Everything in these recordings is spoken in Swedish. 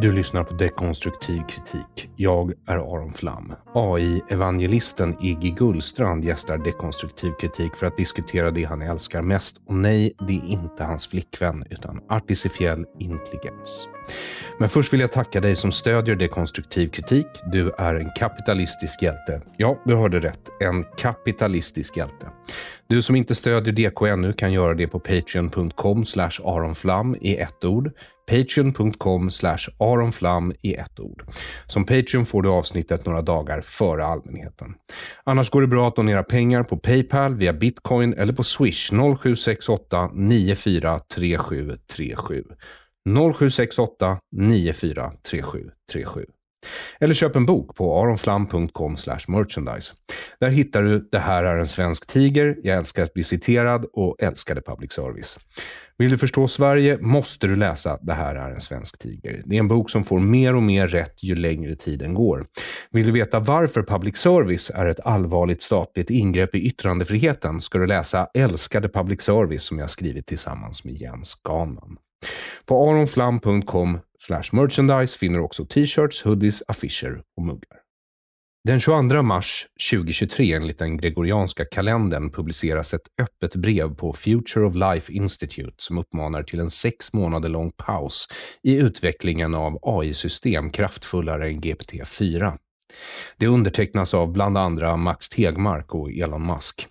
Du lyssnar på Dekonstruktiv kritik. Jag är Aron Flam. AI-evangelisten Iggy Gullstrand gästar Dekonstruktiv kritik för att diskutera det han älskar mest. Och nej, det är inte hans flickvän, utan artificiell intelligens. Men först vill jag tacka dig som stödjer Dekonstruktiv kritik. Du är en kapitalistisk hjälte. Ja, du hörde rätt. En kapitalistisk hjälte. Du som inte stödjer DK ännu kan göra det på patreon.com aronflam i ett ord. Patreon.com aronflam i ett ord. Som Patreon får du avsnittet några dagar före allmänheten. Annars går det bra att donera pengar på Paypal, via Bitcoin eller på Swish 0768 943737. 0768 943737. Eller köp en bok på aronflam.com merchandise. Där hittar du Det här är en svensk tiger, Jag älskar att bli citerad och älskade public service. Vill du förstå Sverige måste du läsa Det här är en svensk tiger. Det är en bok som får mer och mer rätt ju längre tiden går. Vill du veta varför public service är ett allvarligt statligt ingrepp i yttrandefriheten ska du läsa Älskade public service som jag skrivit tillsammans med Jens Ganman. På aronflam.com merchandise finner du också t-shirts, hoodies, affischer och muggar. Den 22 mars 2023 enligt den gregorianska kalendern publiceras ett öppet brev på Future of Life Institute som uppmanar till en sex månader lång paus i utvecklingen av AI-system kraftfullare än GPT-4. Det undertecknas av bland andra Max Tegmark och Elon Musk.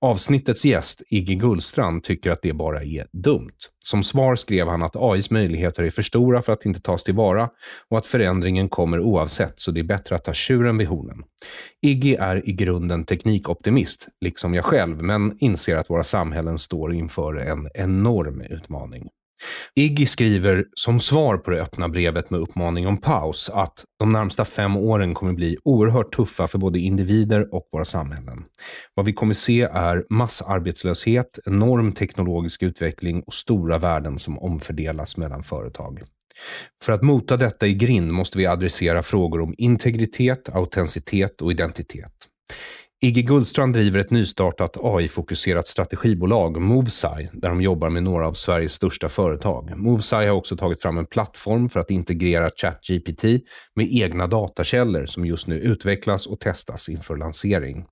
Avsnittets gäst, Iggy Gullstrand, tycker att det bara är dumt. Som svar skrev han att AIs möjligheter är för stora för att inte tas tillvara och att förändringen kommer oavsett, så det är bättre att ta tjuren vid hornen. Iggy är i grunden teknikoptimist, liksom jag själv, men inser att våra samhällen står inför en enorm utmaning. Iggy skriver som svar på det öppna brevet med uppmaning om paus att de närmsta fem åren kommer bli oerhört tuffa för både individer och våra samhällen. Vad vi kommer se är massarbetslöshet, enorm teknologisk utveckling och stora värden som omfördelas mellan företag. För att mota detta i grind måste vi adressera frågor om integritet, autenticitet och identitet. Iggy Gullstrand driver ett nystartat AI-fokuserat strategibolag, Movesci, där de jobbar med några av Sveriges största företag. Movesci har också tagit fram en plattform för att integrera ChatGPT med egna datakällor som just nu utvecklas och testas inför lansering.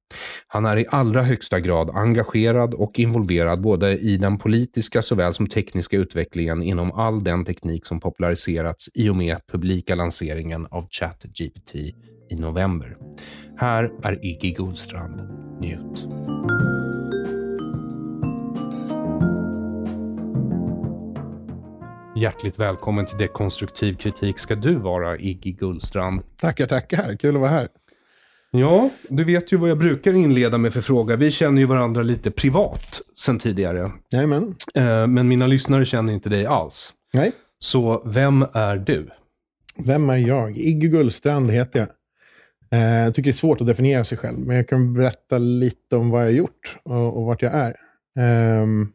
Han är i allra högsta grad engagerad och involverad både i den politiska såväl som tekniska utvecklingen inom all den teknik som populariserats i och med publika lanseringen av ChatGPT i november. Här är Iggy Gullstrand. Njut. Hjärtligt välkommen till Dekonstruktiv kritik ska du vara, Iggy Gullstrand. Tackar, tackar. Kul att vara här. Ja, du vet ju vad jag brukar inleda med för fråga. Vi känner ju varandra lite privat sen tidigare. Jajamän. Eh, Men mina lyssnare känner inte dig alls. Nej. Så vem är du? Vem är jag? Iggy Gullstrand heter jag. Eh, jag tycker det är svårt att definiera sig själv, men jag kan berätta lite om vad jag har gjort och, och vart jag är. Ehm,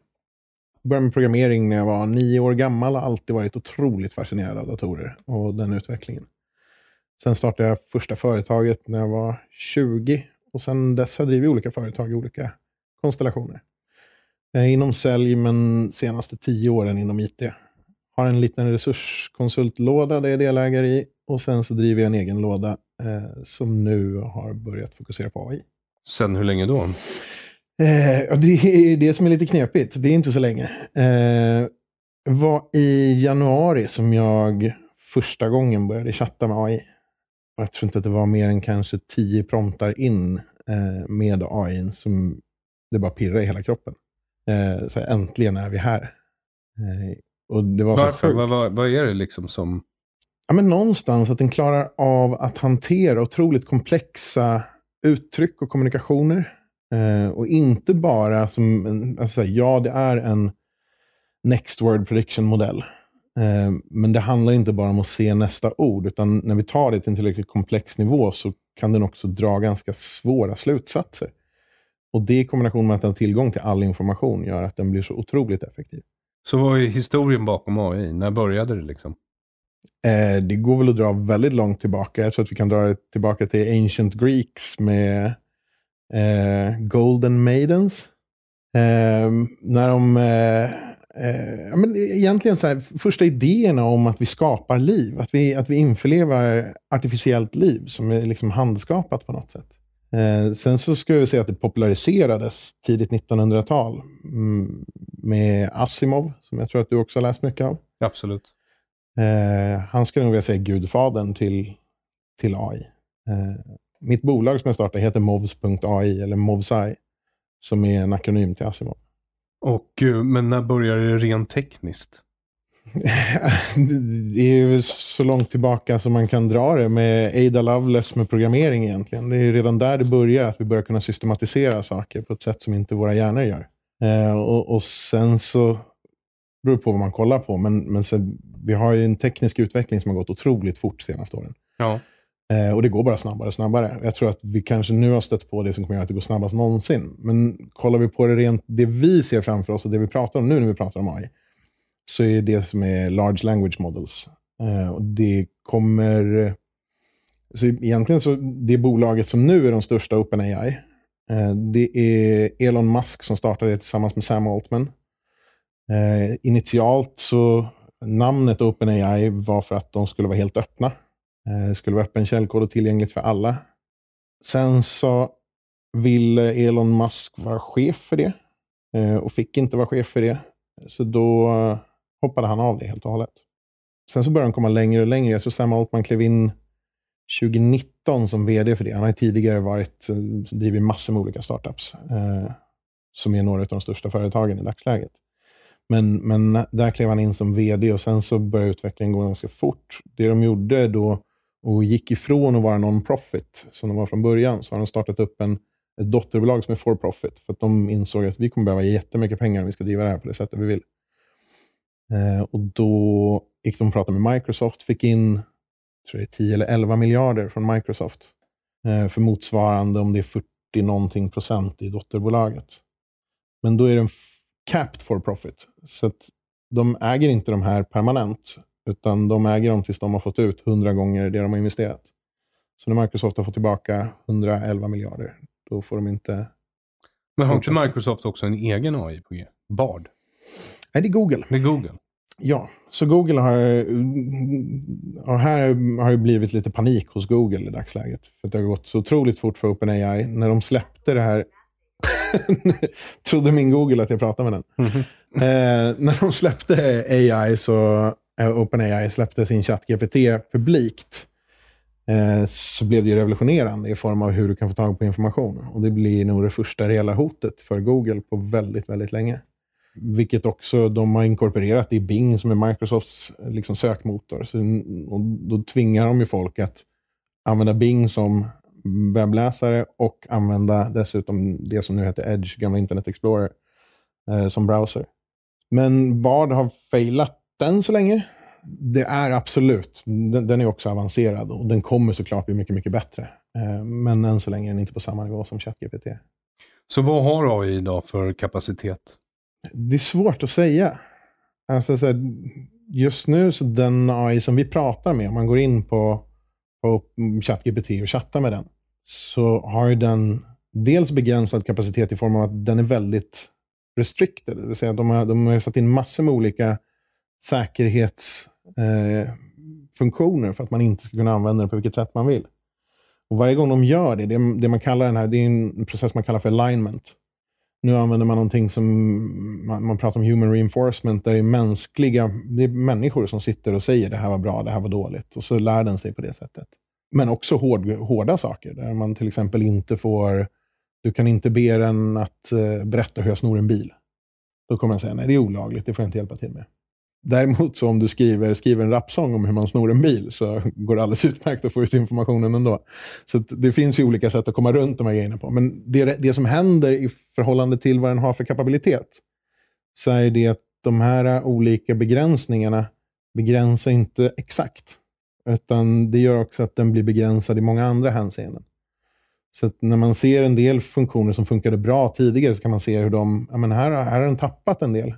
jag började med programmering när jag var nio år gammal. Har alltid varit otroligt fascinerad av datorer och den utvecklingen. Sen startade jag första företaget när jag var 20 och sen dess har jag drivit olika företag i olika konstellationer. Eh, inom sälj, men senaste tio åren inom IT. Har en liten resurskonsultlåda där jag är delägare i och sen så driver jag en egen låda eh, som nu har börjat fokusera på AI. Sen hur länge då? Eh, det är det som är lite knepigt. Det är inte så länge. Eh, var i januari som jag första gången började chatta med AI. Jag tror inte att det var mer än kanske tio promptar in eh, med AI som det bara pirrade i hela kroppen. Eh, så äntligen är vi här. Eh, och det var Varför? Vad, vad, vad är det liksom som... Ja, men någonstans att den klarar av att hantera otroligt komplexa uttryck och kommunikationer. Eh, och inte bara som, en, alltså, ja det är en next word prediction-modell. Eh, men det handlar inte bara om att se nästa ord, utan när vi tar det till en tillräckligt komplex nivå så kan den också dra ganska svåra slutsatser. Och det i kombination med att den har tillgång till all information gör att den blir så otroligt effektiv. Så vad är historien bakom AI? När började det liksom? Eh, det går väl att dra väldigt långt tillbaka. Jag tror att vi kan dra det tillbaka till Ancient Greeks med eh, Golden Maidens. Eh, när de... Eh, eh, men egentligen så här, första idéerna om att vi skapar liv. Att vi, att vi införlevar artificiellt liv som är liksom handskapat på något sätt. Eh, sen så skulle jag säga att det populariserades tidigt 1900-tal mm, med Asimov, som jag tror att du också har läst mycket av. Absolut. Eh, han skulle nog vilja säga gudfadern till, till AI. Eh, mitt bolag som jag startade heter Movs.ai, eller Movsai, som är en akronym till Asimov. Och, eh, men när började det rent tekniskt? det är ju så långt tillbaka som man kan dra det med Ada Lovelace med programmering egentligen. Det är redan där det börjar, att vi börjar kunna systematisera saker på ett sätt som inte våra hjärnor gör. Eh, och, och, sen så beror det på vad man kollar på, men, men så, vi har ju en teknisk utveckling som har gått otroligt fort de senaste åren. Ja. Eh, och det går bara snabbare och snabbare. Jag tror att vi kanske nu har stött på det som kommer göra att det går snabbast någonsin. Men kollar vi på det rent, det vi ser framför oss och det vi pratar om nu när vi pratar om AI, så är det som är large language models. Eh, och det kommer... Så egentligen så det bolaget som nu är de största OpenAI, eh, det är Elon Musk som startade det tillsammans med Sam Altman. Eh, initialt så namnet OpenAI var för att de skulle vara helt öppna. Det skulle vara öppen källkod och tillgängligt för alla. Sen så ville Elon Musk vara chef för det eh, och fick inte vara chef för det. Så då eh, hoppade han av det helt och hållet. Sen så började han komma längre och längre. Jag tror Sam Altman klev in 2019 som vd för det. Han har tidigare varit, drivit massor med olika startups, eh, som är några av de största företagen i dagsläget. Men, men där klev han in som vd och sen så började utvecklingen gå ganska fort. Det de gjorde då, och gick ifrån att vara non-profit, som de var från början, så har de startat upp en, ett dotterbolag som är for profit. För att de insåg att vi kommer behöva jättemycket pengar om vi ska driva det här på det sättet vi vill. Eh, och då gick de och pratade med Microsoft, fick in tror jag, 10 eller 11 miljarder från Microsoft. Eh, för motsvarande om det är 40 någonting procent i dotterbolaget. Men då är den capped for profit. Så att de äger inte de här permanent, utan de äger dem tills de har fått ut 100 gånger det de har investerat. Så när Microsoft har fått tillbaka 111 miljarder, då får de inte... Men har inte Microsoft också en egen AI på G? Bard? Nej, det är Google. Det är Google. Ja, så Google har... Och här har det blivit lite panik hos Google i dagsläget. För det har gått så otroligt fort för OpenAI. När de släppte det här... trodde min Google att jag pratade med den. Mm -hmm. eh, när de släppte AI så... Eh, OpenAI släppte sin ChatGPT publikt. Eh, så blev det ju revolutionerande i form av hur du kan få tag på information. Och det blir nog det första reella hotet för Google på väldigt, väldigt länge. Vilket också de har inkorporerat i Bing som är Microsofts liksom, sökmotor. Så, då tvingar de ju folk att använda Bing som webbläsare och använda dessutom det som nu heter Edge, gamla Internet Explorer, eh, som browser. Men Bard har failat än så länge. Det är absolut. Den, den är också avancerad och den kommer såklart bli mycket, mycket bättre. Eh, men än så länge är den inte på samma nivå som ChatGPT. Så vad har AI idag för kapacitet? Det är svårt att säga. Alltså, så här, just nu, så den AI som vi pratar med, om man går in på, på ChatGPT och chattar med den, så har ju den dels begränsad kapacitet i form av att den är väldigt restricted. Det vill säga de har, de har satt in massor med olika säkerhetsfunktioner eh, för att man inte ska kunna använda den på vilket sätt man vill. Och Varje gång de gör det, det, det man kallar den här, det är en process man kallar för alignment. Nu använder man någonting som, man, man pratar om human reinforcement, där det är mänskliga, det är människor som sitter och säger det här var bra, det här var dåligt. Och så lär den sig på det sättet. Men också hård, hårda saker, där man till exempel inte får, du kan inte be den att eh, berätta hur jag snor en bil. Då kommer den säga, nej det är olagligt, det får jag inte hjälpa till med. Däremot så om du skriver, skriver en rapsång om hur man snor en bil så går det alldeles utmärkt att få ut informationen ändå. Så det finns ju olika sätt att komma runt de här grejerna på. Men det, det som händer i förhållande till vad den har för kapabilitet så är det att de här olika begränsningarna begränsar inte exakt. Utan det gör också att den blir begränsad i många andra hänseenden. Så när man ser en del funktioner som funkade bra tidigare så kan man se hur de, ja men här, här har den tappat en del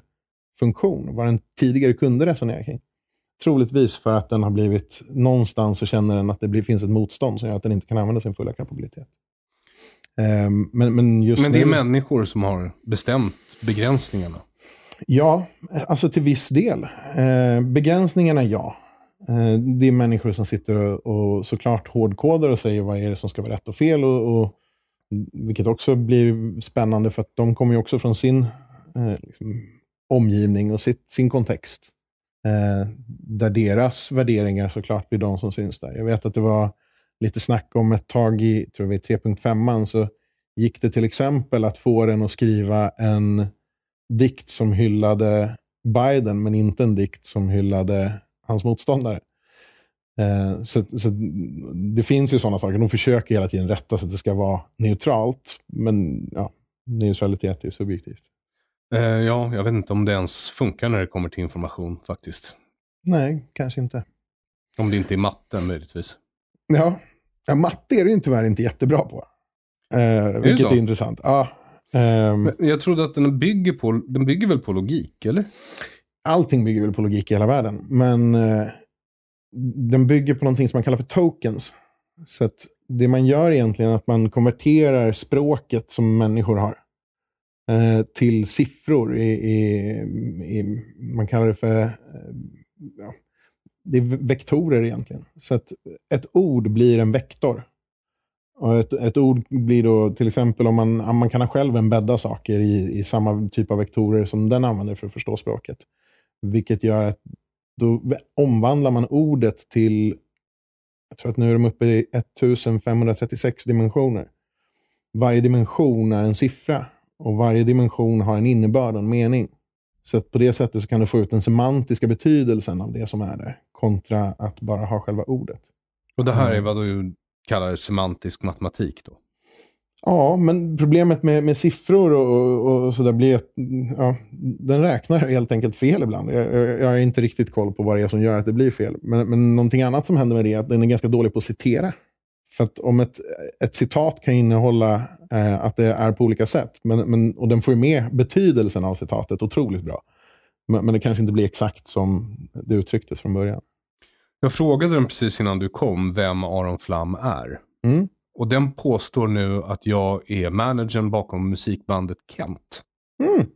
funktion, vad den tidigare kunde resonera kring. Troligtvis för att den har blivit, någonstans så känner den att det blir, finns ett motstånd som gör att den inte kan använda sin fulla kapabilitet. Um, men, men, just men det är nu, människor som har bestämt begränsningarna? Ja, alltså till viss del. Uh, begränsningarna, ja. Uh, det är människor som sitter och, och såklart hårdkodar och säger vad är det som ska vara rätt och fel. Och, och vilket också blir spännande för att de kommer ju också från sin uh, liksom, omgivning och sitt, sin kontext. Eh, där deras värderingar såklart blir de som syns där. Jag vet att det var lite snack om ett tag i tror jag, 3.5 så gick det till exempel att få den att skriva en dikt som hyllade Biden, men inte en dikt som hyllade hans motståndare. Eh, så, så, Det finns ju sådana saker. De försöker hela tiden rätta så att det ska vara neutralt, men ja, neutralitet är subjektivt. Eh, ja, jag vet inte om det ens funkar när det kommer till information faktiskt. Nej, kanske inte. Om det inte är matte möjligtvis. Ja, ja matte är ju tyvärr inte jättebra på. Eh, vilket är, är intressant. Ja, ehm, jag trodde att den bygger, på, den bygger väl på logik, eller? Allting bygger väl på logik i hela världen. Men eh, den bygger på någonting som man kallar för tokens. Så att det man gör egentligen är att man konverterar språket som människor har Eh, till siffror. I, i, i, man kallar det för... Eh, ja, det är vektorer egentligen. Så att ett ord blir en vektor. Och ett, ett ord blir då till exempel om man, man kan ha själv embedda saker i, i samma typ av vektorer som den använder för att förstå språket. Vilket gör att då omvandlar man ordet till, jag tror att nu är de uppe i 1536 dimensioner. Varje dimension är en siffra. Och varje dimension har en innebörd och en mening. Så på det sättet så kan du få ut den semantiska betydelsen av det som är där, kontra att bara ha själva ordet. Och det här är mm. vad du kallar semantisk matematik då? Ja, men problemet med, med siffror och, och, och sådär blir att ja, den räknar helt enkelt fel ibland. Jag, jag har inte riktigt koll på vad det är som gör att det blir fel. Men, men någonting annat som händer med det är att den är ganska dålig på att citera. För att om ett, ett citat kan innehålla eh, att det är på olika sätt, men, men, och den får ju med betydelsen av citatet otroligt bra. Men, men det kanske inte blir exakt som det uttrycktes från början. Jag frågade den precis innan du kom vem Aron Flam är. Mm. Och den påstår nu att jag är managern bakom musikbandet Kent. Mm.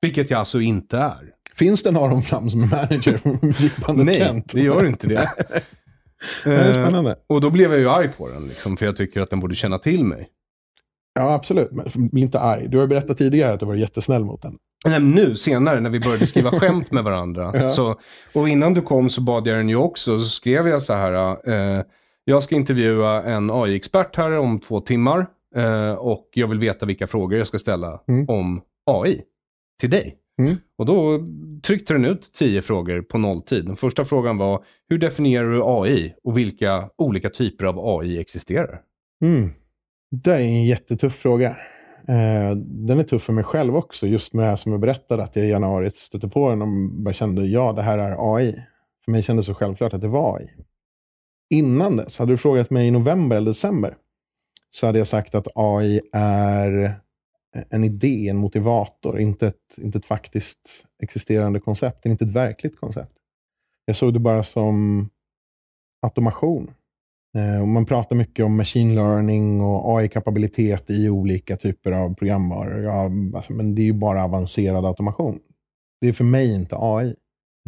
Vilket jag alltså inte är. Finns det en Aron Flam som är manager för musikbandet Nej, Kent? Nej, det gör inte det. det är spännande. Eh, och då blev jag ju arg på den, liksom, för jag tycker att den borde känna till mig. Ja, absolut. Men bli inte arg. Du har berättat tidigare att du var jättesnäll mot den. Nej, nu, senare, när vi började skriva skämt med varandra. ja. så, och innan du kom så bad jag den ju också, så skrev jag så här. Eh, jag ska intervjua en AI-expert här om två timmar. Eh, och jag vill veta vilka frågor jag ska ställa mm. om AI till dig. Mm. Och då tryckte den ut tio frågor på nolltid. Den första frågan var, hur definierar du AI och vilka olika typer av AI existerar? Mm. Det är en jättetuff fråga. Eh, den är tuff för mig själv också, just med det här som jag berättade, att jag i januari stötte på den och bara kände, ja, det här är AI. för mig kändes så självklart att det var AI. Innan dess, hade du frågat mig i november eller december, så hade jag sagt att AI är en idé, en motivator, inte ett, inte ett faktiskt existerande koncept, inte ett verkligt koncept. Jag såg det bara som automation. Eh, man pratar mycket om machine learning och AI-kapabilitet i olika typer av programvaror. Ja, alltså, men det är ju bara avancerad automation. Det är för mig inte AI.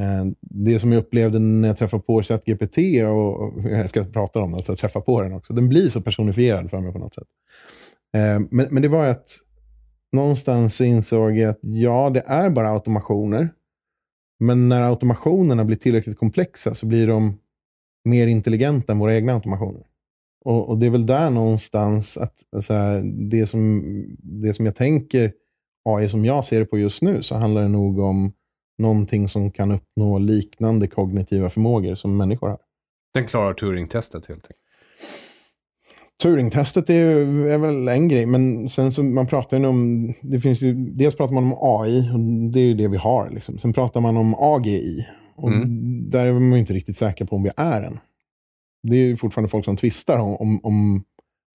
Eh, det som jag upplevde när jag träffade på ChatGPT, och jag ska prata om det, att jag träffade på den också, den blir så personifierad för mig på något sätt. Eh, men, men det var att någonstans så insåg jag att ja, det är bara automationer. Men när automationerna blir tillräckligt komplexa så blir de mer intelligenta än våra egna automationer. Och, och det är väl där någonstans att alltså, det, som, det som jag tänker AI som jag ser det på just nu, så handlar det nog om någonting som kan uppnå liknande kognitiva förmågor som människor har. Den klarar Turing-testet helt enkelt? Turing-testet är, är, väl en grej, men sen så man pratar ju om, det finns ju, dels pratar man om AI, och det är ju det vi har. Liksom. Sen pratar man om AGI, och mm. där är man inte riktigt säker på om vi är än. Det är ju fortfarande folk som tvistar om, om, om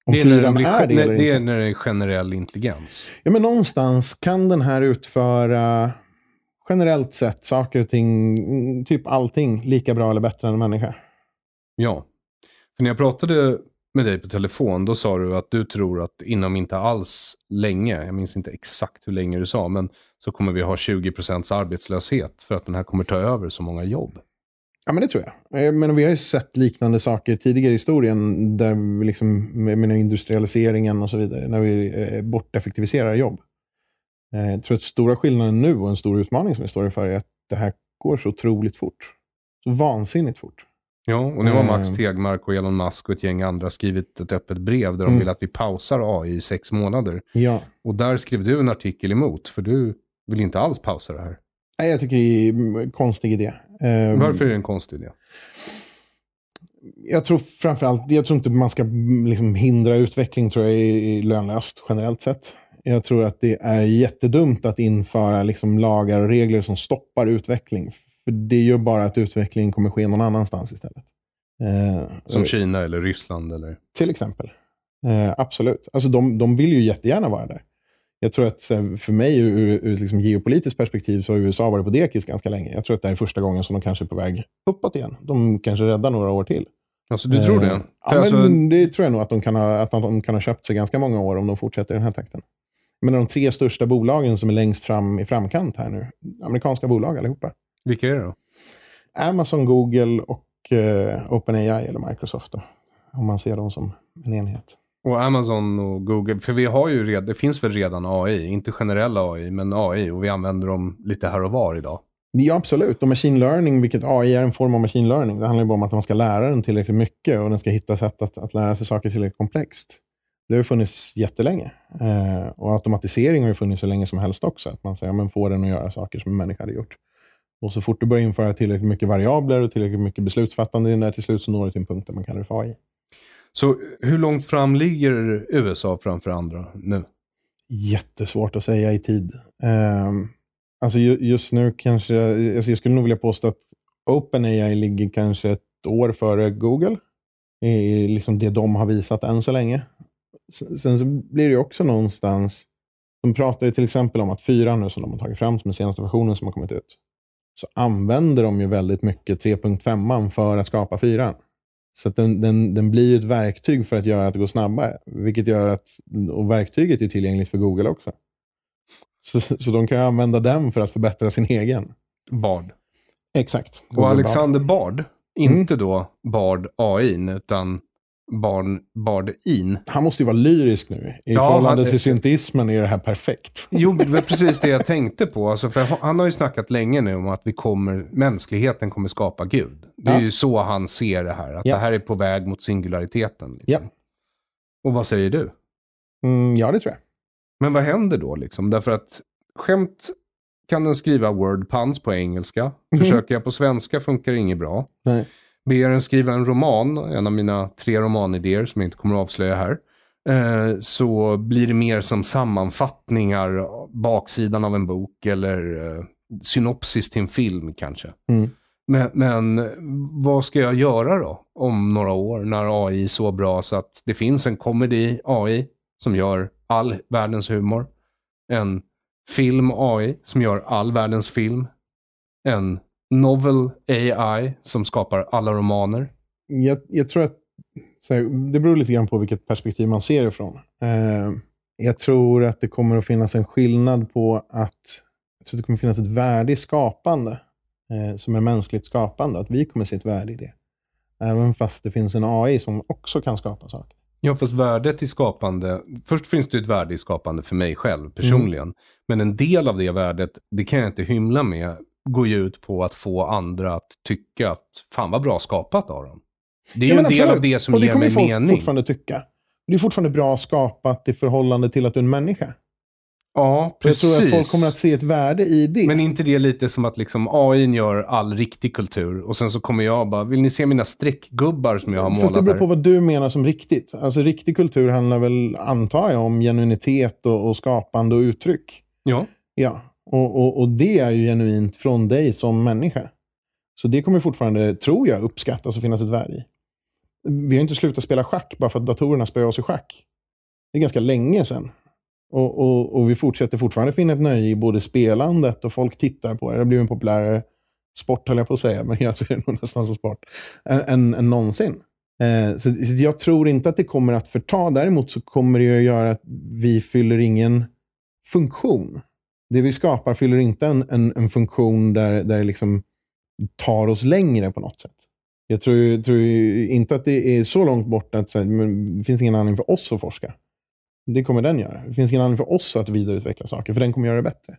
om det är, fyran är, är det eller inte. Det är när det är generell intelligens. Ja, men någonstans kan den här utföra generellt sett saker och ting, typ allting, lika bra eller bättre än en människa. Ja. För när jag pratade med dig på telefon, då sa du att du tror att inom inte alls länge, jag minns inte exakt hur länge du sa, men så kommer vi ha 20 procents arbetslöshet för att den här kommer ta över så många jobb. Ja, men det tror jag. Eh, men vi har ju sett liknande saker tidigare i historien, där vi liksom, med industrialiseringen och så vidare, när vi eh, borteffektiviserar jobb. Eh, jag tror att stora skillnaden nu och en stor utmaning som vi står inför är att det här går så otroligt fort. Så vansinnigt fort. Ja, och nu har Max mm. Tegmark och Elon Musk och ett gäng andra skrivit ett öppet brev där de mm. vill att vi pausar AI i sex månader. Ja. Och där skrev du en artikel emot, för du vill inte alls pausa det här. Nej, jag tycker det är en konstig idé. Ehm, Varför är det en konstig idé? Jag tror framförallt, jag tror inte man ska liksom hindra utveckling, tror jag är lönlöst generellt sett. Jag tror att det är jättedumt att införa liksom lagar och regler som stoppar utveckling. För det gör bara att utvecklingen kommer ske någon annanstans istället. Eh, som Kina eller Ryssland? Eller? Till exempel. Eh, absolut. Alltså de, de vill ju jättegärna vara där. Jag tror att för mig ur, ur ett liksom geopolitiskt perspektiv så har USA varit på dekis ganska länge. Jag tror att det är första gången som de kanske är på väg uppåt igen. De kanske räddar några år till. Alltså du tror det? Eh, ja, alltså... men det tror jag nog att de, kan ha, att de kan ha köpt sig ganska många år om de fortsätter i den här takten. Men de tre största bolagen som är längst fram i framkant här nu, amerikanska bolag allihopa. Vilka är det då? Amazon, Google och uh, OpenAI eller Microsoft. Då, om man ser dem som en enhet. Och Amazon och Google, för vi har ju redan, det finns väl redan AI, inte generell AI, men AI och vi använder dem lite här och var idag. Ja, absolut. Och machine learning, vilket AI är en form av machine learning, det handlar ju bara om att man ska lära den tillräckligt mycket och den ska hitta sätt att, att lära sig saker tillräckligt komplext. Det har funnits jättelänge. Eh, och automatisering har ju funnits så länge som helst också. Att man säger, men får den att göra saker som en människa hade gjort. Och så fort du börjar införa tillräckligt mycket variabler och tillräckligt mycket beslutsfattande i den där, till slut så når du till en punkt där man kallar det för AI. Så hur långt fram ligger USA framför andra nu? Jättesvårt att säga i tid. Um, alltså just nu kanske, alltså jag skulle nog vilja påstå att OpenAI ligger kanske ett år före Google. I liksom det de har visat än så länge. Sen så blir det också någonstans, de pratar ju till exempel om att fyran nu som de har tagit fram, som är senaste versionen som har kommit ut, så använder de ju väldigt mycket 3.5 för att skapa fyran. Så den, den, den blir ett verktyg för att göra att det går snabbare. Vilket gör att, och verktyget är tillgängligt för Google också. Så, så de kan använda den för att förbättra sin egen. Bard. Exakt. Google och Alexander Bard, Bard inte mm. då Bard AI, utan barn, Bardin. Han måste ju vara lyrisk nu. I ja, förhållande han, till synteismen är det här perfekt. Jo, det var precis det jag tänkte på. Alltså, för han har ju snackat länge nu om att vi kommer, mänskligheten kommer skapa Gud. Det är ja. ju så han ser det här. Att ja. det här är på väg mot singulariteten. Liksom. Och vad säger du? Mm, ja, det tror jag. Men vad händer då? Liksom? Därför att skämt kan den skriva word puns på engelska. Mm. Försöker jag på svenska funkar inget bra. Nej ber den skriva en roman, en av mina tre romanidéer som jag inte kommer att avslöja här. Eh, så blir det mer som sammanfattningar, baksidan av en bok eller eh, synopsis till en film kanske. Mm. Men, men vad ska jag göra då om några år när AI är så bra så att det finns en comedy AI som gör all världens humor. En film AI som gör all världens film. En novel AI som skapar alla romaner. Jag, jag tror att här, det beror lite grann på vilket perspektiv man ser ifrån. Eh, jag tror att det kommer att finnas en skillnad på att, jag tror att det kommer att finnas ett värde i skapande, eh, som är mänskligt skapande, att vi kommer att se ett värde i det. Även fast det finns en AI som också kan skapa saker. Ja, fast värdet i skapande, först finns det ett värde i skapande för mig själv personligen. Mm. Men en del av det värdet, det kan jag inte hymla med, går ju ut på att få andra att tycka att fan vad bra skapat av dem. Det är ja, ju en del av det som det ger mig mening. Folk fortfarande tycka. Det är fortfarande bra skapat i förhållande till att du är en människa. Ja, precis. Jag tror att folk kommer att se ett värde i det. Men inte det lite som att liksom AI gör all riktig kultur och sen så kommer jag bara, vill ni se mina streckgubbar som jag har målat Fast det beror på vad du menar som riktigt. Alltså riktig kultur handlar väl, antar jag, om genuinitet och, och skapande och uttryck. Ja. Ja, och, och, och det är ju genuint från dig som människa. Så det kommer fortfarande, tror jag, uppskattas och finnas ett värde i. Vi har inte slutat spela schack bara för att datorerna spöar oss i schack. Det är ganska länge sedan. Och, och, och, vi fortsätter fortfarande finna ett nöje i både spelandet och folk tittar på det. Det har blivit en populärare sport, höll jag på att säga, men jag ser det nog nästan som sport, än, än, än någonsin. Eh, så, så, jag tror inte att det kommer att förta. Däremot så kommer det att göra att vi fyller ingen funktion. Det vi skapar fyller inte en, en, en funktion där, där det liksom tar oss längre på något sätt. Jag tror, tror inte att det är så långt bort att men det finns ingen anledning för oss att forska. Det kommer den göra. Det finns ingen anledning för oss att vidareutveckla saker, för den kommer göra det bättre.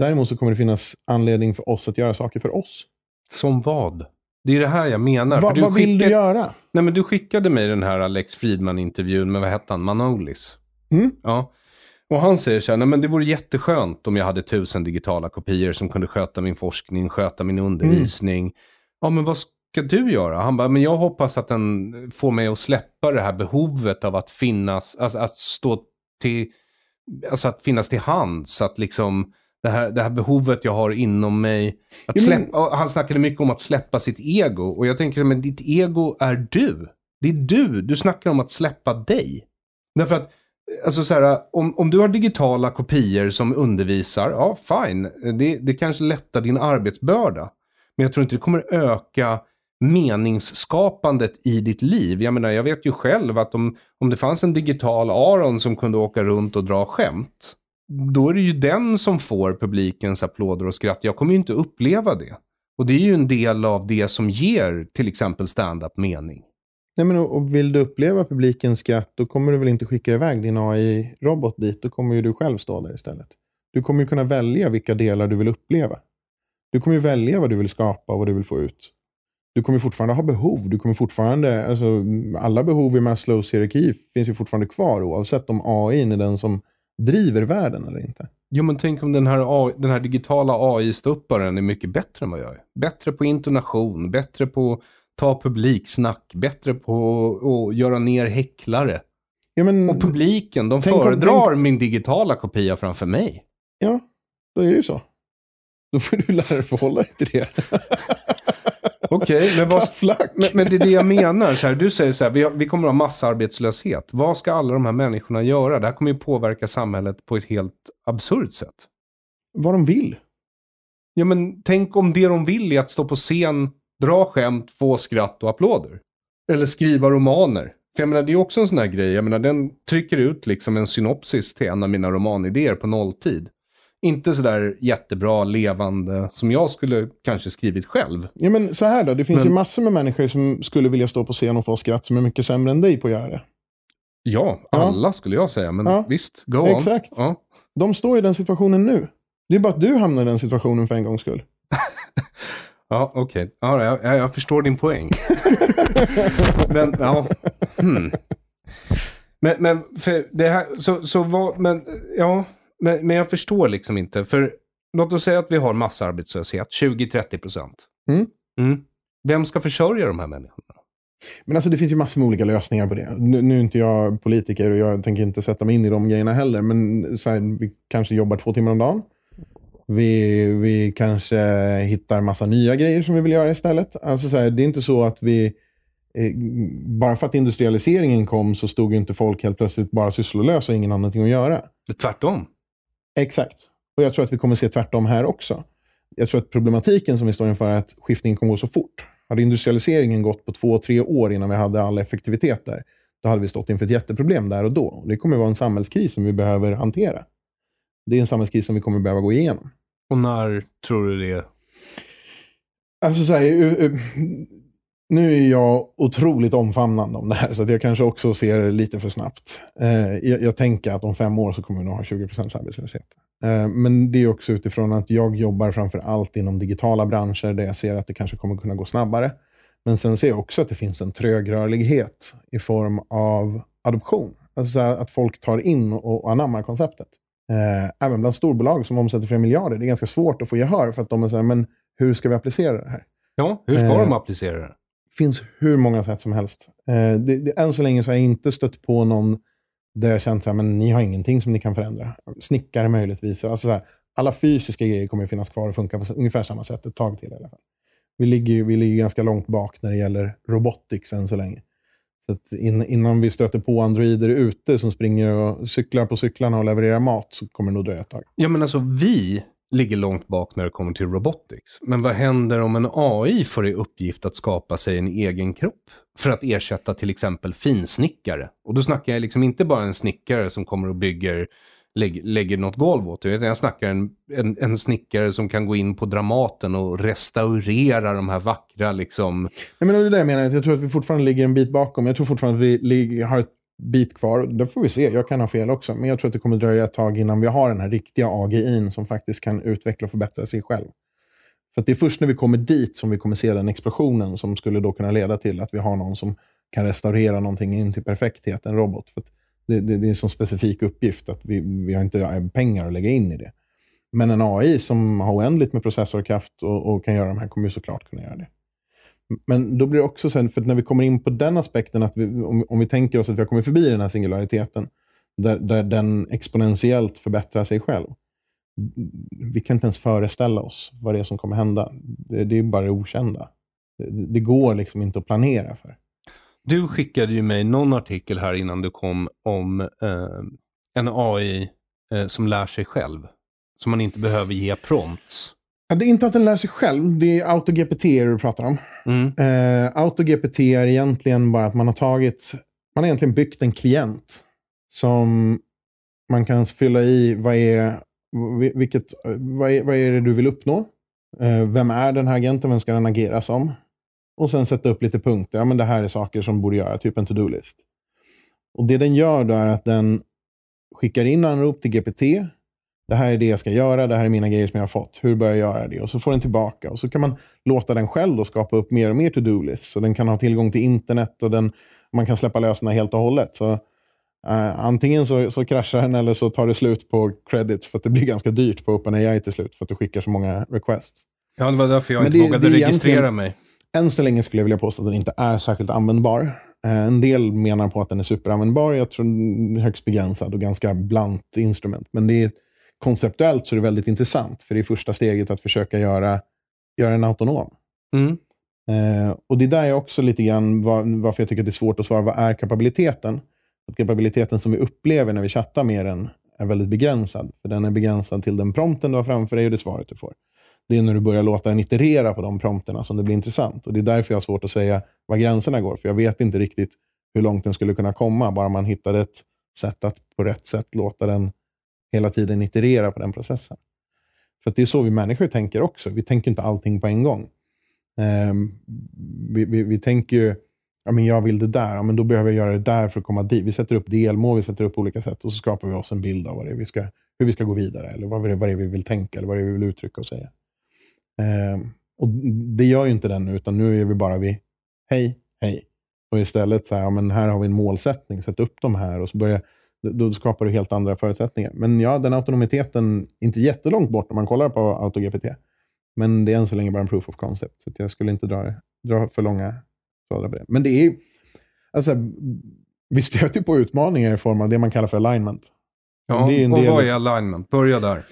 Däremot så kommer det finnas anledning för oss att göra saker för oss. Som vad? Det är det här jag menar. Va, vad vill du göra? Nej, men du skickade mig den här Alex Fridman-intervjun med, vad hette han, Manolis? Mm. Ja. Och han säger så här, nej men det vore jätteskönt om jag hade tusen digitala kopior som kunde sköta min forskning, sköta min undervisning. Mm. Ja, men vad ska du göra? Han bara, men jag hoppas att den får mig att släppa det här behovet av att finnas, alltså att stå till, alltså att finnas till hands, att liksom det här, det här behovet jag har inom mig. Att släppa, han snackade mycket om att släppa sitt ego. Och jag tänker, men ditt ego är du. Det är du. Du snackar om att släppa dig. Därför att Alltså så här, om, om du har digitala kopior som undervisar, ja fine, det, det kanske lättar din arbetsbörda. Men jag tror inte det kommer öka meningsskapandet i ditt liv. Jag menar, jag vet ju själv att om, om det fanns en digital Aron som kunde åka runt och dra skämt, då är det ju den som får publikens applåder och skratt. Jag kommer ju inte uppleva det. Och det är ju en del av det som ger till exempel stand-up mening. Nej, men och vill du uppleva publikens skratt, då kommer du väl inte skicka iväg din AI-robot dit. Då kommer ju du själv stå där istället. Du kommer ju kunna välja vilka delar du vill uppleva. Du kommer ju välja vad du vill skapa och vad du vill få ut. Du kommer fortfarande ha behov. Du kommer fortfarande, alltså, alla behov i Maslows hierarki finns ju fortfarande kvar oavsett om AI är den som driver världen eller inte. Jo, men tänk om den här, AI, den här digitala AI-stupparen är mycket bättre än vad jag är. Bättre på intonation, bättre på ta publiksnack, bättre på att göra ner häcklare. Ja, men, och publiken, de föredrar tänk... min digitala kopia framför mig. Ja, då är det ju så. Då får du lära dig förhålla dig till det. Okej, okay, men, men, men, det är det jag menar. Så här, du säger så här, vi, har, vi kommer att ha massarbetslöshet. Vad ska alla de här människorna göra? Det här kommer ju påverka samhället på ett helt absurt sätt. Vad de vill. Ja, men tänk om det de vill är att stå på scen dra skämt, få skratt och applåder. Eller skriva romaner. För jag menar, det är också en sån här grej. Jag menar, den trycker ut liksom en synopsis till en av mina romanidéer på nolltid. Inte sådär jättebra, levande, som jag skulle kanske skrivit själv. Ja, men så här då. Det finns men... ju massor med människor som skulle vilja stå på scen och få skratt som är mycket sämre än dig på att göra det. Ja, alla ja. skulle jag säga. Men ja. visst, go on. Exakt. Ja. De står i den situationen nu. Det är bara att du hamnar i den situationen för en gångs skull. Ja, okej. Okay. Ja, jag, jag, förstår din poäng. men, ja. Hmm. Men, men, det här, så, så vad, men, ja, men, men jag förstår liksom inte. För låt oss säga att vi har massarbetslöshet, 20-30 procent. Mm. Mm. Vem ska försörja de här människorna? Men alltså det finns ju massor med olika lösningar på det. Nu, nu är inte jag politiker och jag tänker inte sätta mig in i de grejerna heller. Men så här, vi kanske jobbar två timmar om dagen. Vi, vi kanske hittar massa nya grejer som vi vill göra istället. Alltså så här, det är inte så att vi... Eh, bara för att industrialiseringen kom så stod ju inte folk helt plötsligt bara sysslolösa och ingen hade någonting att göra. Tvärtom. Exakt. Och jag tror att vi kommer se tvärtom här också. Jag tror att problematiken som vi står inför är att skiftningen kommer gå så fort. Hade industrialiseringen gått på två, tre år innan vi hade all effektivitet där, då hade vi stått inför ett jätteproblem där och då. Det kommer vara en samhällskris som vi behöver hantera. Det är en samhällskris som vi kommer behöva gå igenom. Och när tror du det? Alltså så här, nu är jag otroligt omfamnande om det här, så jag kanske också ser det lite för snabbt. Eh, jag, jag, tänker att om fem år så kommer vi nog ha 20 arbetslöshet. Eh, men det är också utifrån att jag jobbar framför allt inom digitala branscher där jag ser att det kanske kommer kunna gå snabbare. Men sen ser jag också att det finns en trögrörlighet i form av adoption. Alltså att folk tar in och anammar konceptet. Eh, även bland storbolag som omsätter flera miljarder. Det är ganska svårt att få gehör för att de är så här, men hur ska vi applicera det här? Ja, hur ska de applicera det? finns hur många sätt som helst. Eh, det, det, än så länge så har jag inte stött på någon där jag känt att ni har ingenting som ni kan förändra. Snickare möjligtvis. Alltså så här, alla fysiska grejer kommer finnas kvar och funka på ungefär samma sätt ett tag till i alla fall. Vi ligger, vi ligger ganska långt bak när det gäller robotics än så länge. Så in, innan vi stöter på androider ute som springer och cyklar på cyklarna och levererar mat så kommer det nog dröja ett tag. Ja, men alltså vi ligger långt bak när det kommer till robotics. Men vad händer om en AI får i uppgift att skapa sig en egen kropp? För att ersätta till exempel finsnickare. Och då snackar jag liksom inte bara en snickare som kommer och bygger lägger, lägger något golv åt det. Jag snackar en, en, en snickare som kan gå in på Dramaten och restaurera de här vackra liksom... Jag menar, det är det jag menar, jag tror att vi fortfarande ligger en bit bakom. Jag tror fortfarande att vi ligger, har ett bit kvar. Det får vi se. Jag kan ha fel också. Men jag tror att det kommer dröja ett tag innan vi har den här riktiga AGIn som faktiskt kan utveckla och förbättra sig själv. För det är först när vi kommer dit som vi kommer se den explosionen som skulle då kunna leda till att vi har någon som kan restaurera någonting in till perfekthet, en robot. För det, det, det, är en sån specifik uppgift att vi, vi har inte pengar att lägga in i det. Men en AI som har oändligt med processorkraft och, och kan göra de här kommer ju såklart kunna göra det. Men då blir det också sen, för när vi kommer in på den aspekten, att vi, om, om, vi tänker oss att vi har kommit förbi den här singulariteten, där, där den exponentiellt förbättrar sig själv. Vi kan inte ens föreställa oss vad det är som kommer hända. Det, det är bara det okända. Det, det, går liksom inte att planera för. Du skickade ju mig någon artikel här innan du kom om eh, en AI eh, som lär sig själv. Som man inte behöver ge prompts. Det är inte att den lär sig själv. Det är AutoGPT du pratar om. Mm. Uh, AutoGPT är egentligen bara att man har tagit, man har egentligen byggt en klient som man kan fylla i vad är, vilket, vad är, vad är det du vill uppnå? Uh, vem är den här agenten? Vem ska den agera som? Och sen sätta upp lite punkter. Ja, men det här är saker som borde göra, typ en to-do-list. Och Det den gör då är att den skickar in anrop till GPT det här är det jag ska göra, det här är mina grejer som jag har fått. Hur bör jag göra det? Och så får den tillbaka. Och så kan man låta den själv då skapa upp mer och mer to-do-lists. Så den kan ha tillgång till internet och den, man kan släppa lösningar helt och hållet. Så, uh, antingen så, så kraschar den eller så tar det slut på credits för att det blir ganska dyrt på OpenAI till slut för att du skickar så många requests. Ja, det var därför jag Men inte det, vågade det registrera mig. Än så länge skulle jag vilja påstå att den inte är särskilt användbar. Uh, en del menar på att den är superanvändbar. Jag tror den är högst begränsad och ganska blant instrument. Men det är konceptuellt så är det väldigt intressant, för det är första steget att försöka göra, göra en autonom. Mm. Eh, och Det är där jag också lite grann var, varför jag tycker att det är svårt att svara. Vad är kapabiliteten? Att kapabiliteten som vi upplever när vi chattar med den är väldigt begränsad. För Den är begränsad till den prompten du har framför dig och det svaret du får. Det är när du börjar låta den iterera på de prompterna som det blir intressant. Och Det är därför jag har svårt att säga var gränserna går. För jag vet inte riktigt hur långt den skulle kunna komma, bara man hittar ett sätt att på rätt sätt låta den hela tiden iterera på den processen. För det är så vi människor tänker också. Vi tänker inte allting på en gång. Um, vi, vi, vi, tänker ju, ja, men jag vill det där, ja, men då behöver jag göra det där för att komma dit. Vi sätter upp delmål, vi sätter upp olika sätt och så skapar vi oss en bild av vad det är vi ska, hur vi ska gå vidare, eller vad det, vad det är vi vill tänka, eller vad det är vi vill uttrycka och säga. Um, och Det gör ju inte den, utan nu är vi bara vi, hej, hej. Och istället så här, ja, men här har vi en målsättning, sätt upp de här och så börjar då skapar du helt andra förutsättningar. Men ja, den autonomiteten är inte jättelångt bort om man kollar på AutoGPT. Men det är än så länge bara en proof of concept, så jag skulle inte dra, dra för långa trådar på det. Men det är alltså, vi stöter på utmaningar i form av det man kallar för alignment. Ja, det är en och del... vad är alignment? Börja där.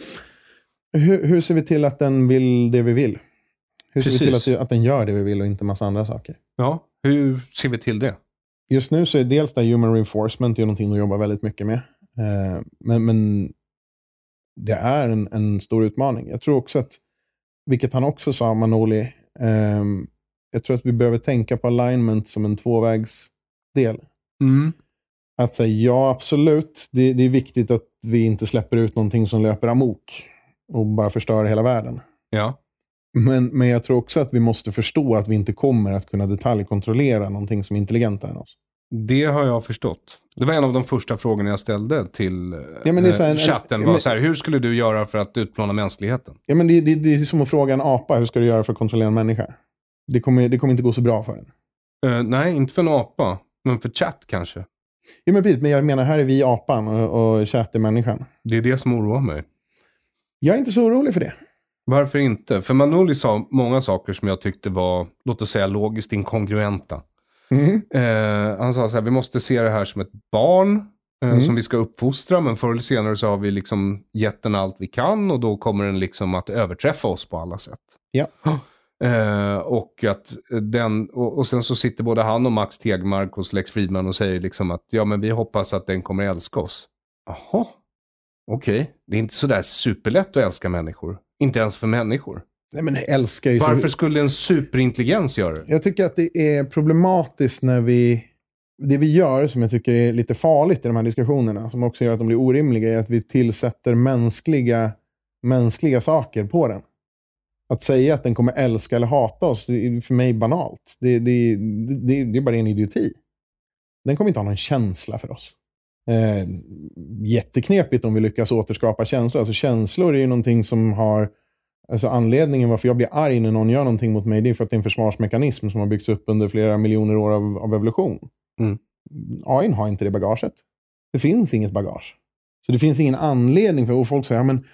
Hur, hur ser vi till att den vill det vi vill? Hur ser vi till att, att den gör det vi vill och inte massa andra saker? Ja, hur ser vi till det? Just nu så är dels det human reinforcement är någonting de jobbar väldigt mycket med. Eh, men, men det är en, en stor utmaning. Jag tror också att, vilket han också sa, Manoli, ehm, jag tror att vi behöver tänka på alignment som en tvåvägsdel. Mm. Att säga ja, absolut, det, det är viktigt att vi inte släpper ut någonting som löper amok och bara förstör hela världen. Ja. Men, men jag tror också att vi måste förstå att vi inte kommer att kunna detaljkontrollera någonting som är intelligentare än oss. Det har jag förstått. Det var en av de första frågorna jag ställde till eh, Ja, men här en- chatten. en- var så här, hur skulle du göra för att utplåna mänskligheten? Ja, men det, det, det är som att fråga en apa, hur ska du göra för att kontrollera en människa? Det kommer, det kommer inte gå så bra för den. Eh, nej, inte för en apa. Men för chatt kanske. Ja, men, precis, men jag menar, här är vi apan och, och chatt är människan. Det är det som oroar mig. Jag är inte så orolig för det. Varför inte? För Manoli sa många saker som jag tyckte var, låt oss säga, logiskt inkongruenta. Mm. Eh, han sa så här, vi måste se det här som ett barn eh, Mm. som vi ska uppfostra. Men förr eller senare så har vi liksom gett den allt vi kan och då kommer den liksom att överträffa oss på alla sätt. Ja. Eh, och att den, och, och sen så sitter både han och Max Tegmark hos Lex Friedman och säger liksom att ja men vi hoppas att den kommer älska oss. Jaha, okej. Det är inte sådär superlätt att älska människor. Inte ens för människor. Nej, men älskar ju så- Varför skulle en superintelligens göra det? Jag tycker att det är problematiskt när vi... Det vi gör, som jag tycker är lite farligt i de här diskussionerna, som också gör att de blir orimliga, är att vi tillsätter mänskliga, mänskliga saker på den. Att säga att den kommer älska eller hata oss, det är för mig banalt. Det, det, det, det är bara en idioti. Den kommer inte ha någon känsla för oss. Eh, jätteknepigt om vi lyckas återskapa känslor. Alltså känslor är ju någonting som har Alltså anledningen varför jag blir arg när någon gör någonting mot mig, det är för att det är en försvarsmekanism som har byggts upp under flera miljoner år av, av evolution. Mm. AI har inte det bagaget. Det finns inget bagage. Så det finns ingen anledning för, och folk säger, ja, men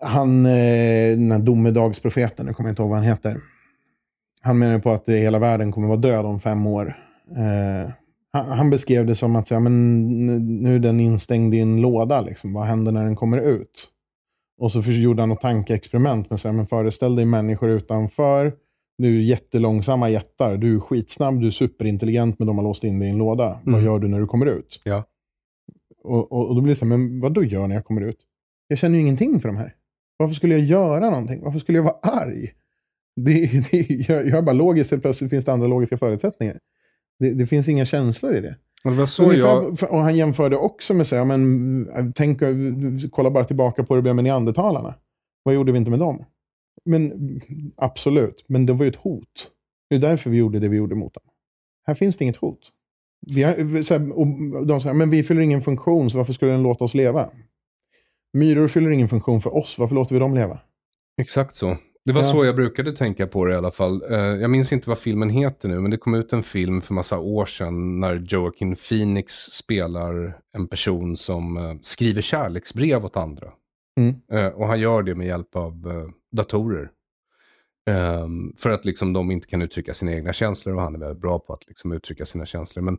han, eh, den här domedagsprofeten, nu kommer jag inte ihåg vad han heter. Han menar på att hela världen kommer vara död om fem år. Eh, han, han beskrev det som att, ja, men nu- är den instängd i en låda, liksom. vad händer när den kommer ut? Och så gjorde han något tankeexperiment med så här, men föreställ dig människor utanför. Du är jättelångsamma jättar. Du är skitsnabb, du är superintelligent, men de har låst in dig i en låda. Vad Mm. gör du när du kommer ut? Ja. Och, och, och då blir det så här, men vad då gör när jag kommer ut? Jag känner ju ingenting för de här. Varför skulle jag göra någonting? Varför skulle jag vara arg? Det, det, jag, jag är bara logiskt, helt plötsligt finns det andra logiska förutsättningar. Det, det finns inga känslor i det. Ungefär, jag... Och han jämförde också med, så här, men, äh, tänk, äh, kolla bara tillbaka på hur det blev med neandertalarna. Vad gjorde vi inte med dem? Men absolut, men det var ju ett hot. Det är därför vi gjorde det vi gjorde mot dem. Här finns det inget hot. Vi har, så här, och de säger, men vi fyller ingen funktion, så varför skulle den låta oss leva? Myror fyller ingen funktion för oss, varför låter vi dem leva? Exakt så. Det var Ja. så jag brukade tänka på det i alla fall. Eh, jag minns inte vad filmen heter nu, men det kom ut en film för massa år sedan när Joaquin Phoenix spelar en person som eh, skriver kärleksbrev åt andra. Mm. Eh, och han gör det med hjälp av datorer. Ehm, för att liksom de inte kan uttrycka sina egna känslor och han är väldigt bra på att liksom uttrycka sina känslor. Men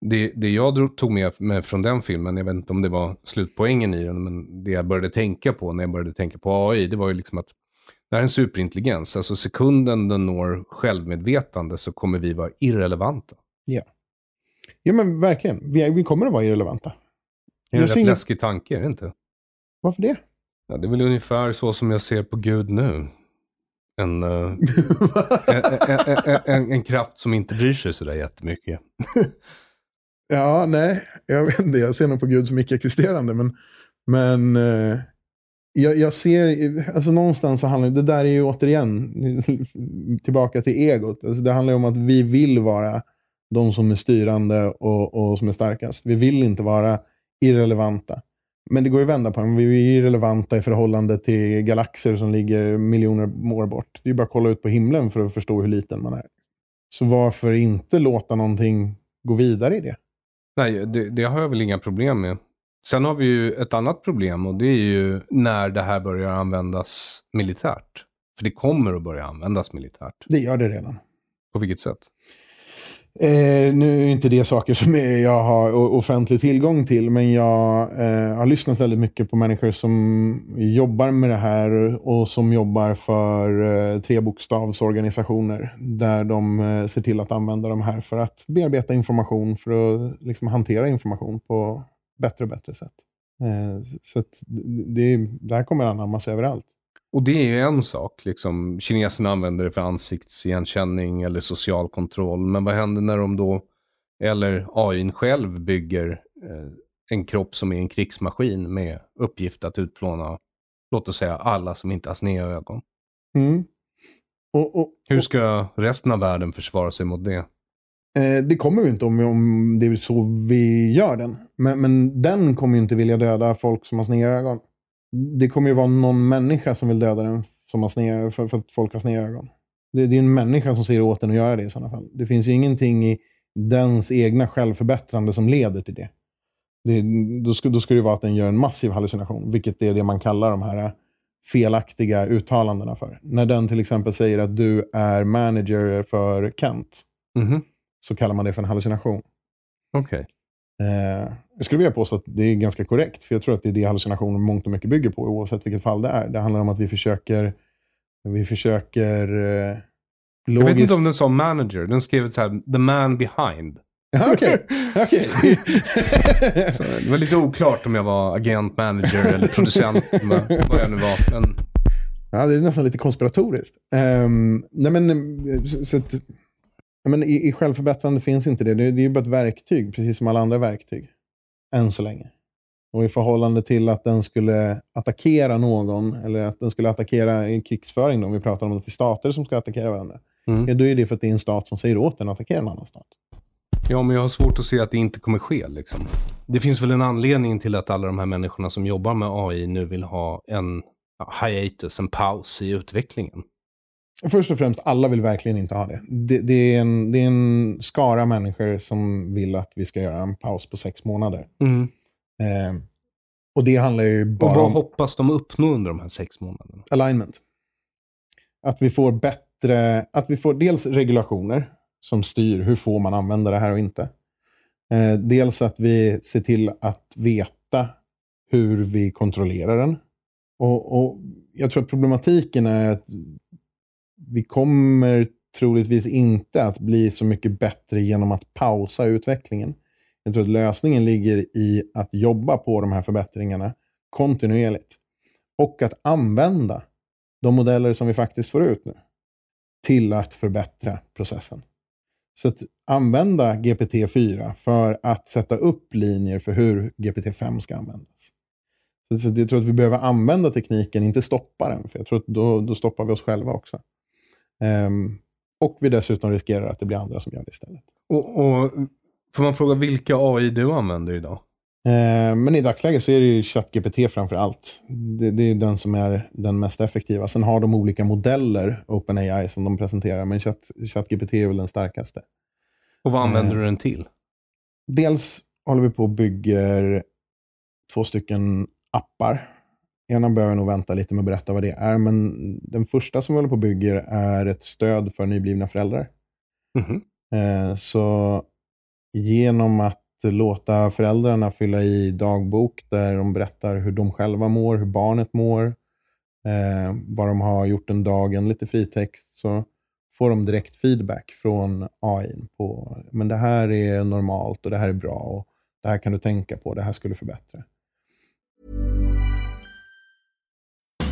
det, det jag drog, tog med mig från den filmen, jag vet inte om det var slutpoängen i den, men det jag började tänka på när jag började tänka på AI, det var ju liksom att det här är en superintelligens. Alltså sekunden den når självmedvetande så kommer vi vara irrelevanta. Ja, men verkligen. Vi, vi kommer att vara irrelevanta. Det är en Jag rätt inget- läskig tanke, är det inte? Varför det? Ja, det är väl ungefär så som jag ser på Gud nu. En, eh, en, en, en, en, en kraft som inte bryr sig sådär jättemycket. Ja, nej, jag vet inte. Jag ser nog på Gud som icke-existerande. Men, men eh, jag, jag ser, alltså någonstans så handlar det där är ju återigen tillbaka till egot. Alltså det handlar ju om att vi vill vara de som är styrande och, och som är starkast. Vi vill inte vara irrelevanta. Men det går ju att vända på det. Vi är irrelevanta i förhållande till galaxer som ligger miljoner år bort. Det är ju bara att kolla ut på himlen för att förstå hur liten man är. Så varför inte låta någonting gå vidare i det? Nej, det, det har jag väl inga problem med. Sen har vi ju ett annat problem och det är ju när det här börjar användas militärt. För det kommer att börja användas militärt. Det gör det redan. På vilket sätt? Eh, nu är inte det saker som jag har offentlig tillgång till, men jag eh, har lyssnat väldigt mycket på människor som jobbar med det här och som jobbar för eh, trebokstavsorganisationer där de eh, ser till att använda de här för att bearbeta information, för att liksom, hantera information på bättre och bättre sätt. Eh, så det, det här kommer anammas överallt. Och det är ju en sak, liksom, kineserna använder det för ansiktsigenkänning eller social kontroll. Men vad händer när de då, eller AI själv bygger eh, en kropp som är en krigsmaskin med uppgift att utplåna, låt oss säga alla som inte har sneda ögon. Mm. Och, och, Hur ska resten av världen försvara sig mot det? Eh, det kommer vi inte om, om det är så vi gör den. Men, men den kommer ju inte vilja döda folk som har sneda ögon det kommer ju vara någon människa som vill döda den som har sneda, för, för att folk har sneda ögon. Det, det är en människa som säger åt den att göra det i sådana fall. Det finns ju ingenting i dens egna självförbättrande som leder till det. det då, ska, då ska det vara att den gör en massiv hallucination, vilket är det man kallar de här eh, felaktiga uttalandena för. När den till exempel säger att du är manager för Kent, mm -hmm så kallar man det för en hallucination. Okej. Okay. Eh, jag skulle vilja påstå att det är ganska korrekt, för jag tror att det är det hallucinationer mångt och mycket bygger på, oavsett vilket fall det är. Det handlar om att vi försöker, vi försöker eh, logiskt... Jag vet inte om den sa manager, den skrev så här, the man behind. Okej, okej. det var lite oklart om jag var agent, manager eller producent, vad jag nu var. Men... Ja, det är nästan lite konspiratoriskt. Um, nej men, så att, men i, i självförbättrande finns inte det. Det, det är ju bara ett verktyg, precis som alla andra verktyg. Än så länge. Och i förhållande till att den skulle attackera någon, eller att den skulle attackera en krigsföring, då, om vi pratar om att det är stater som ska attackera varandra, mm. ja, då är det för att det är en stat som säger åt den att attackera en annan stat. Ja, men jag har svårt att se att det inte kommer ske. Liksom. Det finns väl en anledning till att alla de här människorna som jobbar med AI nu vill ha en hiatus, en paus i utvecklingen. Först och främst, alla vill verkligen inte ha det. Det, det, är, en, det är en skara människor som vill att vi ska göra en paus på sex månader. Mm. Eh, och det handlar ju bara Och vad om... hoppas de uppnå under de här sex månaderna? Alignment. Att vi får bättre... Att vi får dels regulationer som styr hur får man använda det här och inte. Eh, dels att vi ser till att veta hur vi kontrollerar den. Och, och jag tror att problematiken är att vi kommer troligtvis inte att bli så mycket bättre genom att pausa utvecklingen. Jag tror att lösningen ligger i att jobba på de här förbättringarna kontinuerligt. Och att använda de modeller som vi faktiskt får ut nu till att förbättra processen. Så att använda GPT-4 för att sätta upp linjer för hur GPT-5 ska användas. Så jag tror att vi behöver använda tekniken, inte stoppa den. För jag tror att då, då stoppar vi oss själva också. Um, och vi dessutom riskerar att det blir andra som gör det istället. Och, och Får man fråga vilka AI du använder idag? Uh, men i dagsläget så är det ju ChatGPT framför allt. Det, det, är den som är den mest effektiva. Sen har de olika modeller, OpenAI, som de presenterar, men Chat, ChatGPT är väl den starkaste. Och vad använder uh, du den till? Dels håller vi på och bygger två stycken appar ena behöver jag nog vänta lite med att berätta vad det är, men den första som vi håller på och bygger är ett stöd för nyblivna föräldrar. Mm -hmm. Så genom att låta föräldrarna fylla i dagbok där de berättar hur de själva mår, hur barnet mår, eh, vad de har gjort en dagen, lite fritext, så får de direkt feedback från AI på men det här är normalt och det här är bra och det här kan du tänka på, det här skulle förbättra.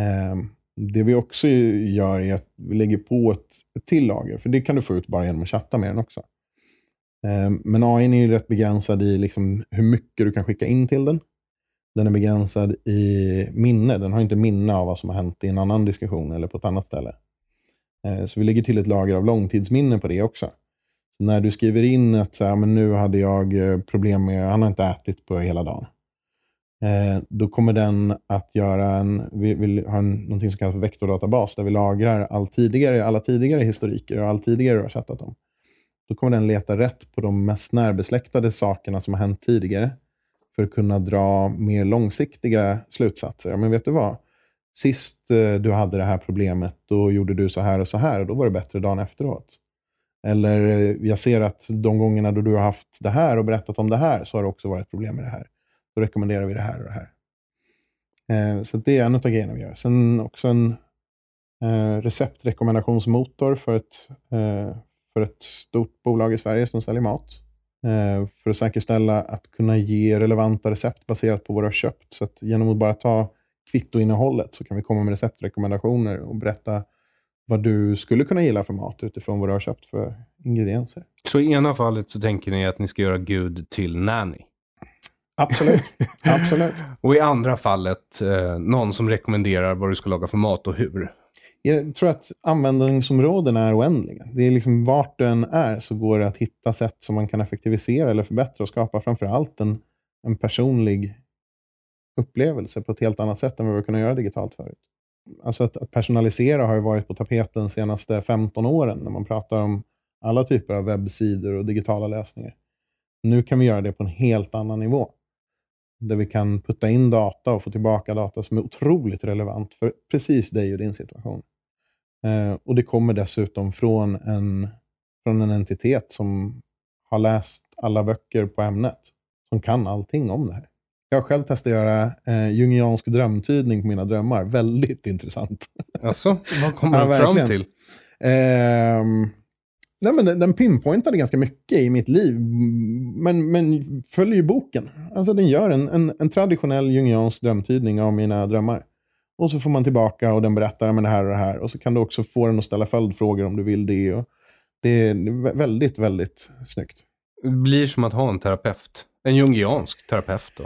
Ehm, det vi också gör är att vi lägger på ett, ett till lager, för det kan du få ut bara genom att chatta med den också. Ehm, men AI är ju rätt begränsad i liksom hur mycket du kan skicka in till den. Den är begränsad i minne. Den har inte minne av vad som har hänt i en annan diskussion eller på ett annat ställe. Ehm, så vi lägger till ett lager av långtidsminne på det också. Så när du skriver in att så här, men nu hade jag eh, problem med, han har inte ätit på hela dagen. Eh, då kommer den att göra en, vi vill ha en, någonting som kallas för vektordatabas, där vi lagrar all tidigare, alla tidigare historiker och all tidigare du har chattat om. Då kommer den leta rätt på de mest närbesläktade sakerna som har hänt tidigare för att kunna dra mer långsiktiga slutsatser. Men vet du vad? Sist eh, du hade det här problemet, då gjorde du så här och så här och då var det bättre dagen efteråt. Eller eh, jag ser att de gångerna då du har haft det här och berättat om det här så har det också varit problem med det här. Då rekommenderar vi det här och det här. Eh, så det är en av grejerna vi gör. Sen också en eh, receptrekommendationsmotor för ett, eh, för ett stort bolag i Sverige som säljer mat. Eh, för att säkerställa att kunna ge relevanta recept baserat på vad du har köpt. Så att genom att bara ta kvittoinnehållet så kan vi komma med receptrekommendationer och berätta vad du skulle kunna gilla för mat utifrån vad du har köpt för ingredienser. Så i ena fallet så tänker ni att ni ska göra Gud till nanny? Absolut. Absolut. och i andra fallet, eh, någon som rekommenderar vad du ska laga för mat och hur? jag tror att användningsområdena är oändliga. Det är liksom vart du än är så går det att hitta sätt som man kan effektivisera eller förbättra och skapa framför allt en, en personlig upplevelse på ett helt annat sätt än vad vi kunnat göra digitalt förut. Alltså att, att, personalisera har ju varit på tapeten de senaste 15 åren när man pratar om alla typer av webbsidor och digitala lösningar. Nu kan vi göra det på en helt annan nivå. Där vi kan putta in data och få tillbaka data som är otroligt relevant för precis dig och din situation. Eh, och det kommer dessutom från en, från en entitet som har läst alla böcker på ämnet, som kan allting om det här. Jag har själv testat att göra eh, jungiansk drömtydning på mina drömmar. Väldigt intressant. Alltså, vad kommer du ja, fram till? Eh, nej, men den, den pinpointade ganska mycket i mitt liv, men, men följer boken. Alltså, den gör en, en, en traditionell jungiansk drömtydning av mina drömmar. Och så får man tillbaka och den berättar om det här och det här. Och så kan du också få den att ställa följdfrågor om du vill det. Och det är väldigt, väldigt snyggt. Det blir som att ha en terapeut. En jungiansk terapeut då.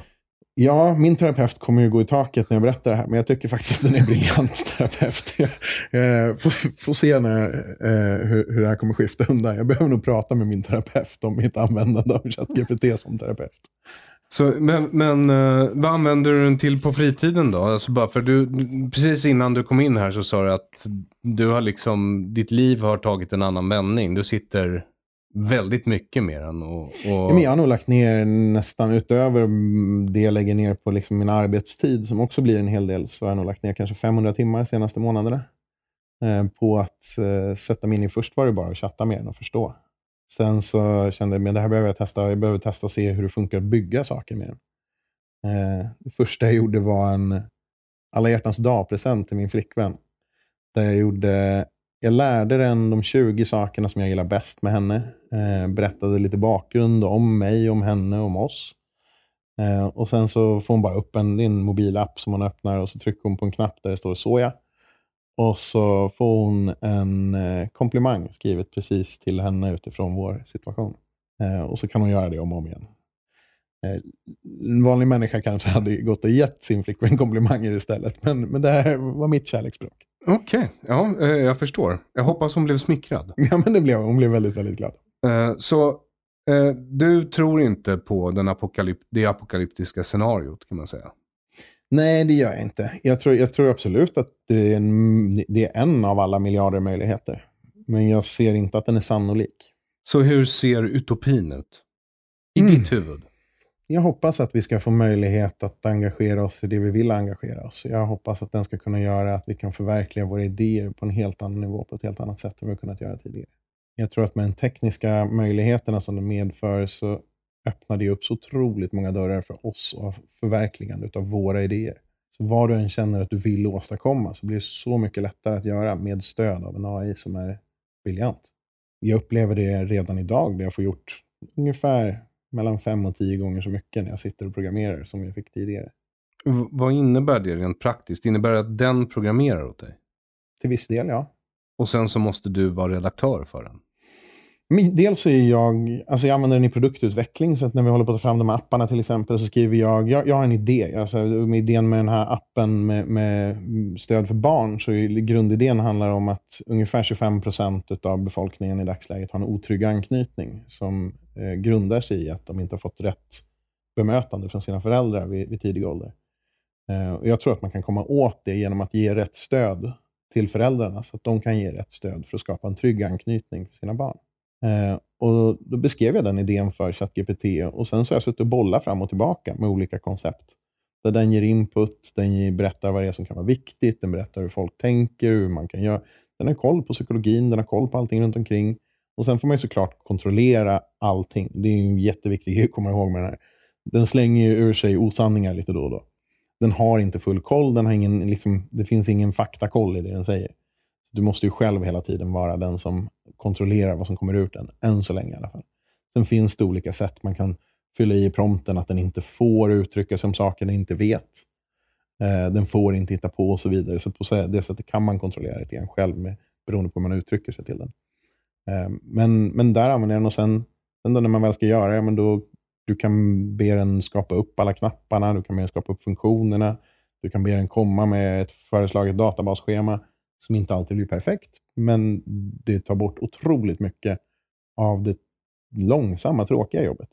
Ja, min terapeut kommer ju gå i taket när jag berättar det här, men jag tycker faktiskt att den är briljant terapeut. Jag eh, får, får se när, eh, hur, hur det här kommer skifta undan. Jag behöver nog prata med min terapeut om mitt användande av ChatGPT som terapeut. Så, men men uh, vad använder du den till på fritiden då? Alltså bara för du, precis innan du kom in här så sa du att du har liksom, ditt liv har tagit en annan vändning. Du sitter väldigt mycket mer än Och, och... Ja, jag har nog lagt ner nästan utöver det jag lägger ner på liksom min arbetstid, som också blir en hel del, så har jag nog lagt ner kanske 500 timmar de senaste månaderna. Eh, på att eh, sätta mig in i, först var det bara att chatta med den och förstå. Sen så kände jag att det här behöver jag testa. Jag behöver testa och se hur det funkar att bygga saker med den. Eh, det första jag gjorde var en alla hjärtans dag-present till min flickvän. Där jag, gjorde, jag lärde den de 20 sakerna som jag gillar bäst med henne. Eh, berättade lite bakgrund om mig, om henne, om oss. Eh, och Sen så får hon bara upp en, en mobilapp som hon öppnar och så trycker hon på en knapp där det står soja. Och så får hon en eh, komplimang skrivet precis till henne utifrån vår situation. Och så kan hon göra det om och om igen. En vanlig människa kanske hade gått och gett sin flickvän komplimanger istället. Men, men det här var mitt kärleksspråk. Okej, okay. ja, jag förstår. Jag hoppas hon blev smickrad. Ja, men det blev. Hon blev väldigt, väldigt glad. Eh, så eh, du tror inte på den apokalyp det apokalyptiska scenariot kan man säga? Nej, det gör jag inte. Jag tror, jag tror absolut att det är, en, det är en av alla miljarder möjligheter. Men jag ser inte att den är sannolik. Så hur ser utopin ut? I mm. ditt huvud? Jag hoppas att vi ska få möjlighet att engagera oss i det vi vill engagera oss Jag hoppas att den ska kunna göra att vi kan förverkliga våra idéer på en helt annan nivå, på ett helt annat sätt än vi kunnat göra tidigare. Jag tror att med de tekniska möjligheterna som det medför så öppnar det upp så otroligt många dörrar för oss och förverkligande av våra idéer. Så vad du än känner att du vill åstadkomma så blir det så mycket lättare att göra med stöd av en AI som är briljant. jag upplever det redan idag, där jag får gjort ungefär mellan fem och tio gånger så mycket när jag sitter och programmerar som jag fick tidigare. V- vad innebär det rent praktiskt? Innebär det att den programmerar åt dig? Till viss del, ja. Och sen så måste du vara redaktör för den? Dels så är jag, alltså jag använder den i produktutveckling, så att när vi håller på att ta fram de här apparna till exempel, så skriver jag, jag, jag har en idé. Alltså, med idén med den här appen med, med stöd för barn, så är grundidén handlar om att ungefär 25 procent av befolkningen i dagsläget har en otrygg anknytning, som eh, grundar sig i att de inte har fått rätt bemötande från sina föräldrar vid, vid tidig ålder. Eh, och jag tror att man kan komma åt det genom att ge rätt stöd till föräldrarna, så att de kan ge rätt stöd för att skapa en trygg anknytning för sina barn. Eh, och Då beskrev jag den idén för ChatGPT och sen så har jag suttit och bollat fram och tillbaka med olika koncept. Där den ger input, den berättar vad det är som kan vara viktigt, den berättar hur folk tänker, hur man kan göra. Den har koll på psykologin, den har koll på allting runt omkring. Och Sen får man ju såklart kontrollera allting. Det är ju en jätteviktig grej att komma ihåg med den här. Den slänger ju ur sig osanningar lite då och då. Den har inte full koll, den har ingen, liksom, det finns ingen faktakoll i det den säger. Du måste ju själv hela tiden vara den som kontrollerar vad som kommer ut den, än så länge i alla fall. Sen finns det olika sätt man kan fylla i prompten att den inte får uttrycka sig om saker den inte vet. Eh, den får inte hitta på och så vidare. Så på det sättet kan man kontrollera lite grann själv med, beroende på hur man uttrycker sig till den. Eh, men, men där använder jag den och sen, sen då när man väl ska göra det, men då, du kan be den skapa upp alla knapparna, du kan be den skapa upp funktionerna, du kan be den komma med ett föreslaget databasschema som inte alltid blir perfekt, men det tar bort otroligt mycket av det långsamma, tråkiga jobbet.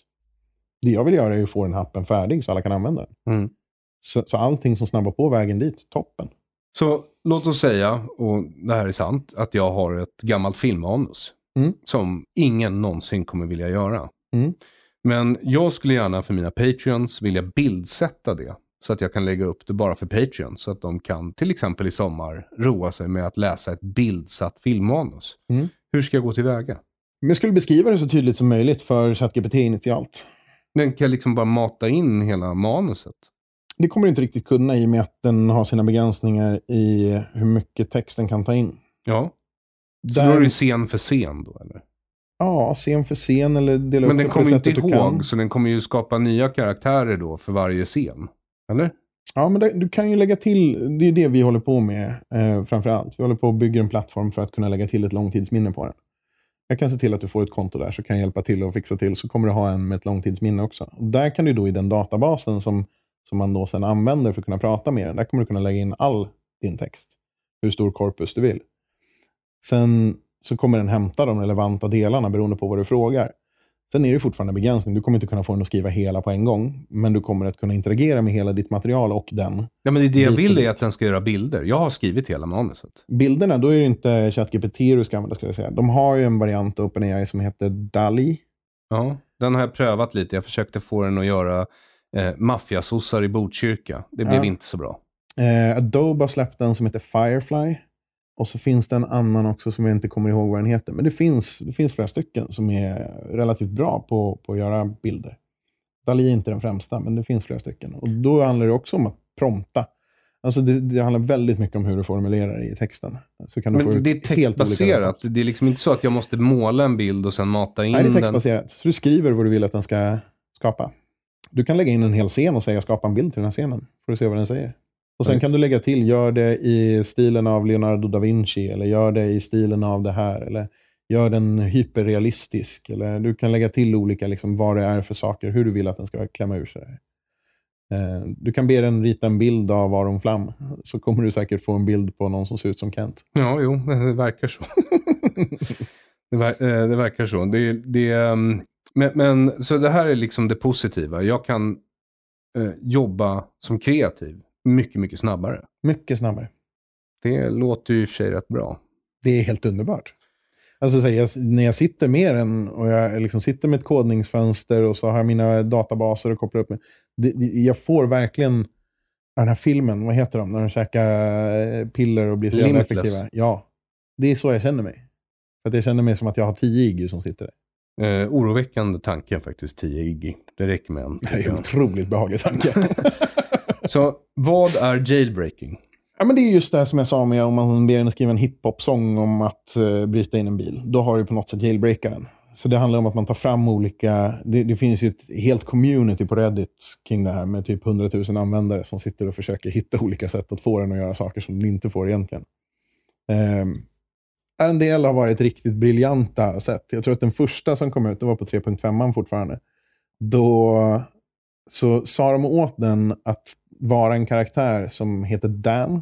Det jag vill göra är att få den här appen färdig så alla kan använda den. Mm. Så, så allting som snabbar på vägen dit, toppen. Så låt oss säga, och det här är sant, att jag har ett gammalt filmmanus Mm. som ingen någonsin kommer vilja göra. Mm. Men jag skulle gärna för mina Patreons vilja bildsätta det. Så att jag kan lägga upp det bara för Patreons. Så att de kan till exempel i sommar roa sig med att läsa ett bildsatt filmmanus. Mm. Hur ska jag gå tillväga? Men jag skulle beskriva det så tydligt som möjligt för ChatGPT initialt. Den kan jag liksom bara mata in hela manuset. Det kommer du inte riktigt kunna i och med att den har sina begränsningar i hur mycket text den kan ta in. Ja. Så Där- då är det scen för scen då eller? Ja, scen för scen eller dela Men upp den kommer inte ihåg, så den kommer ju skapa nya karaktärer då för varje scen. Eller? Ja, men det, du kan ju lägga till, det är det vi håller på med eh, framför allt. Vi håller på att bygga en plattform för att kunna lägga till ett långtidsminne på den. Jag kan se till att du får ett konto där, så kan jag hjälpa till och fixa till, så kommer du ha en med ett långtidsminne också. Och där kan du då i den databasen som, som man då sen använder för att kunna prata med den, där kommer du kunna lägga in all din text. Hur stor korpus du vill. Sen så kommer den hämta de relevanta delarna beroende på vad du frågar. Sen är det fortfarande begränsning. Du kommer inte kunna få den att skriva hela på en gång, men du kommer att kunna interagera med hela ditt material och den. Ja, men det, det jag vill är att den ska göra bilder. Jag har skrivit hela manuset. Bilderna, då är det inte ChatGPT du ska använda, ska jag säga. De har ju en variant av OpenAI som heter DALI. Ja, den har jag prövat lite. Jag försökte få den att göra eh, maffiasossar i Botkyrka. Det blev Ja. inte så bra. Eh, Adobe har släppt en som heter Firefly. Och så finns det en annan också som jag inte kommer ihåg vad den heter. Men det finns, det finns flera stycken som är relativt bra på, på att göra bilder. Dali är inte den främsta, men det finns flera stycken. Och Då handlar det också om att prompta. Alltså det, det handlar väldigt mycket om hur du formulerar det i texten. Så kan du få Men ut det är textbaserat. Det är liksom inte så att jag måste måla en bild och sen mata in Nej, det är den. textbaserat. Så du skriver vad du vill att den ska skapa. Du kan lägga in en hel scen och säga skapa en bild till den här scenen. Får du se vad den säger. Och sen kan du lägga till, gör det i stilen av Leonardo da Vinci, eller gör det i stilen av det här, eller gör den hyperrealistisk. Eller du kan lägga till olika, liksom, vad det är för saker, hur du vill att den ska klämma ur sig. Eh, Du kan be den rita en bild av Aron Flam, så kommer du säkert få en bild på någon som ser ut som Kent. Ja, jo, det verkar så. det, ver- eh, det verkar så. Det, det, ehm, men, men, så det här är liksom det positiva. Jag kan eh, jobba som kreativ mycket, mycket snabbare. Mycket snabbare. Det låter ju i och för sig rätt bra. Det är helt underbart. Alltså, så här, jag, när jag sitter med den och jag liksom sitter med ett kodningsfönster och så har jag mina databaser och kopplar upp med. Det, det, jag får verkligen den här filmen, vad heter de, när de käkar eh, piller och blir så jävla effektiva. Ja, det är så jag känner mig. För att jag känner mig som att jag har tio IGU som sitter där. Eh, oroväckande tanken faktiskt, 10 Iggy. Det räcker med en. Det är en otroligt behaglig tanke. Så vad är jailbreaking? Ja, men det är just det här som jag sa med om man ber en skriva en hiphop-sång om att uh, bryta in en bil. Då har du på något sätt jailbreakat den. Så det handlar om att man tar fram olika... Det, det, finns ju ett helt community på Reddit kring det här med typ 100 000 användare som sitter och försöker hitta olika sätt att få den att göra saker som den inte får egentligen. Um, en del har varit riktigt briljanta sätt. Jag tror att den första som kom ut, det var på 3.5 fortfarande. Då så sa de åt den att vara en karaktär som heter Dan.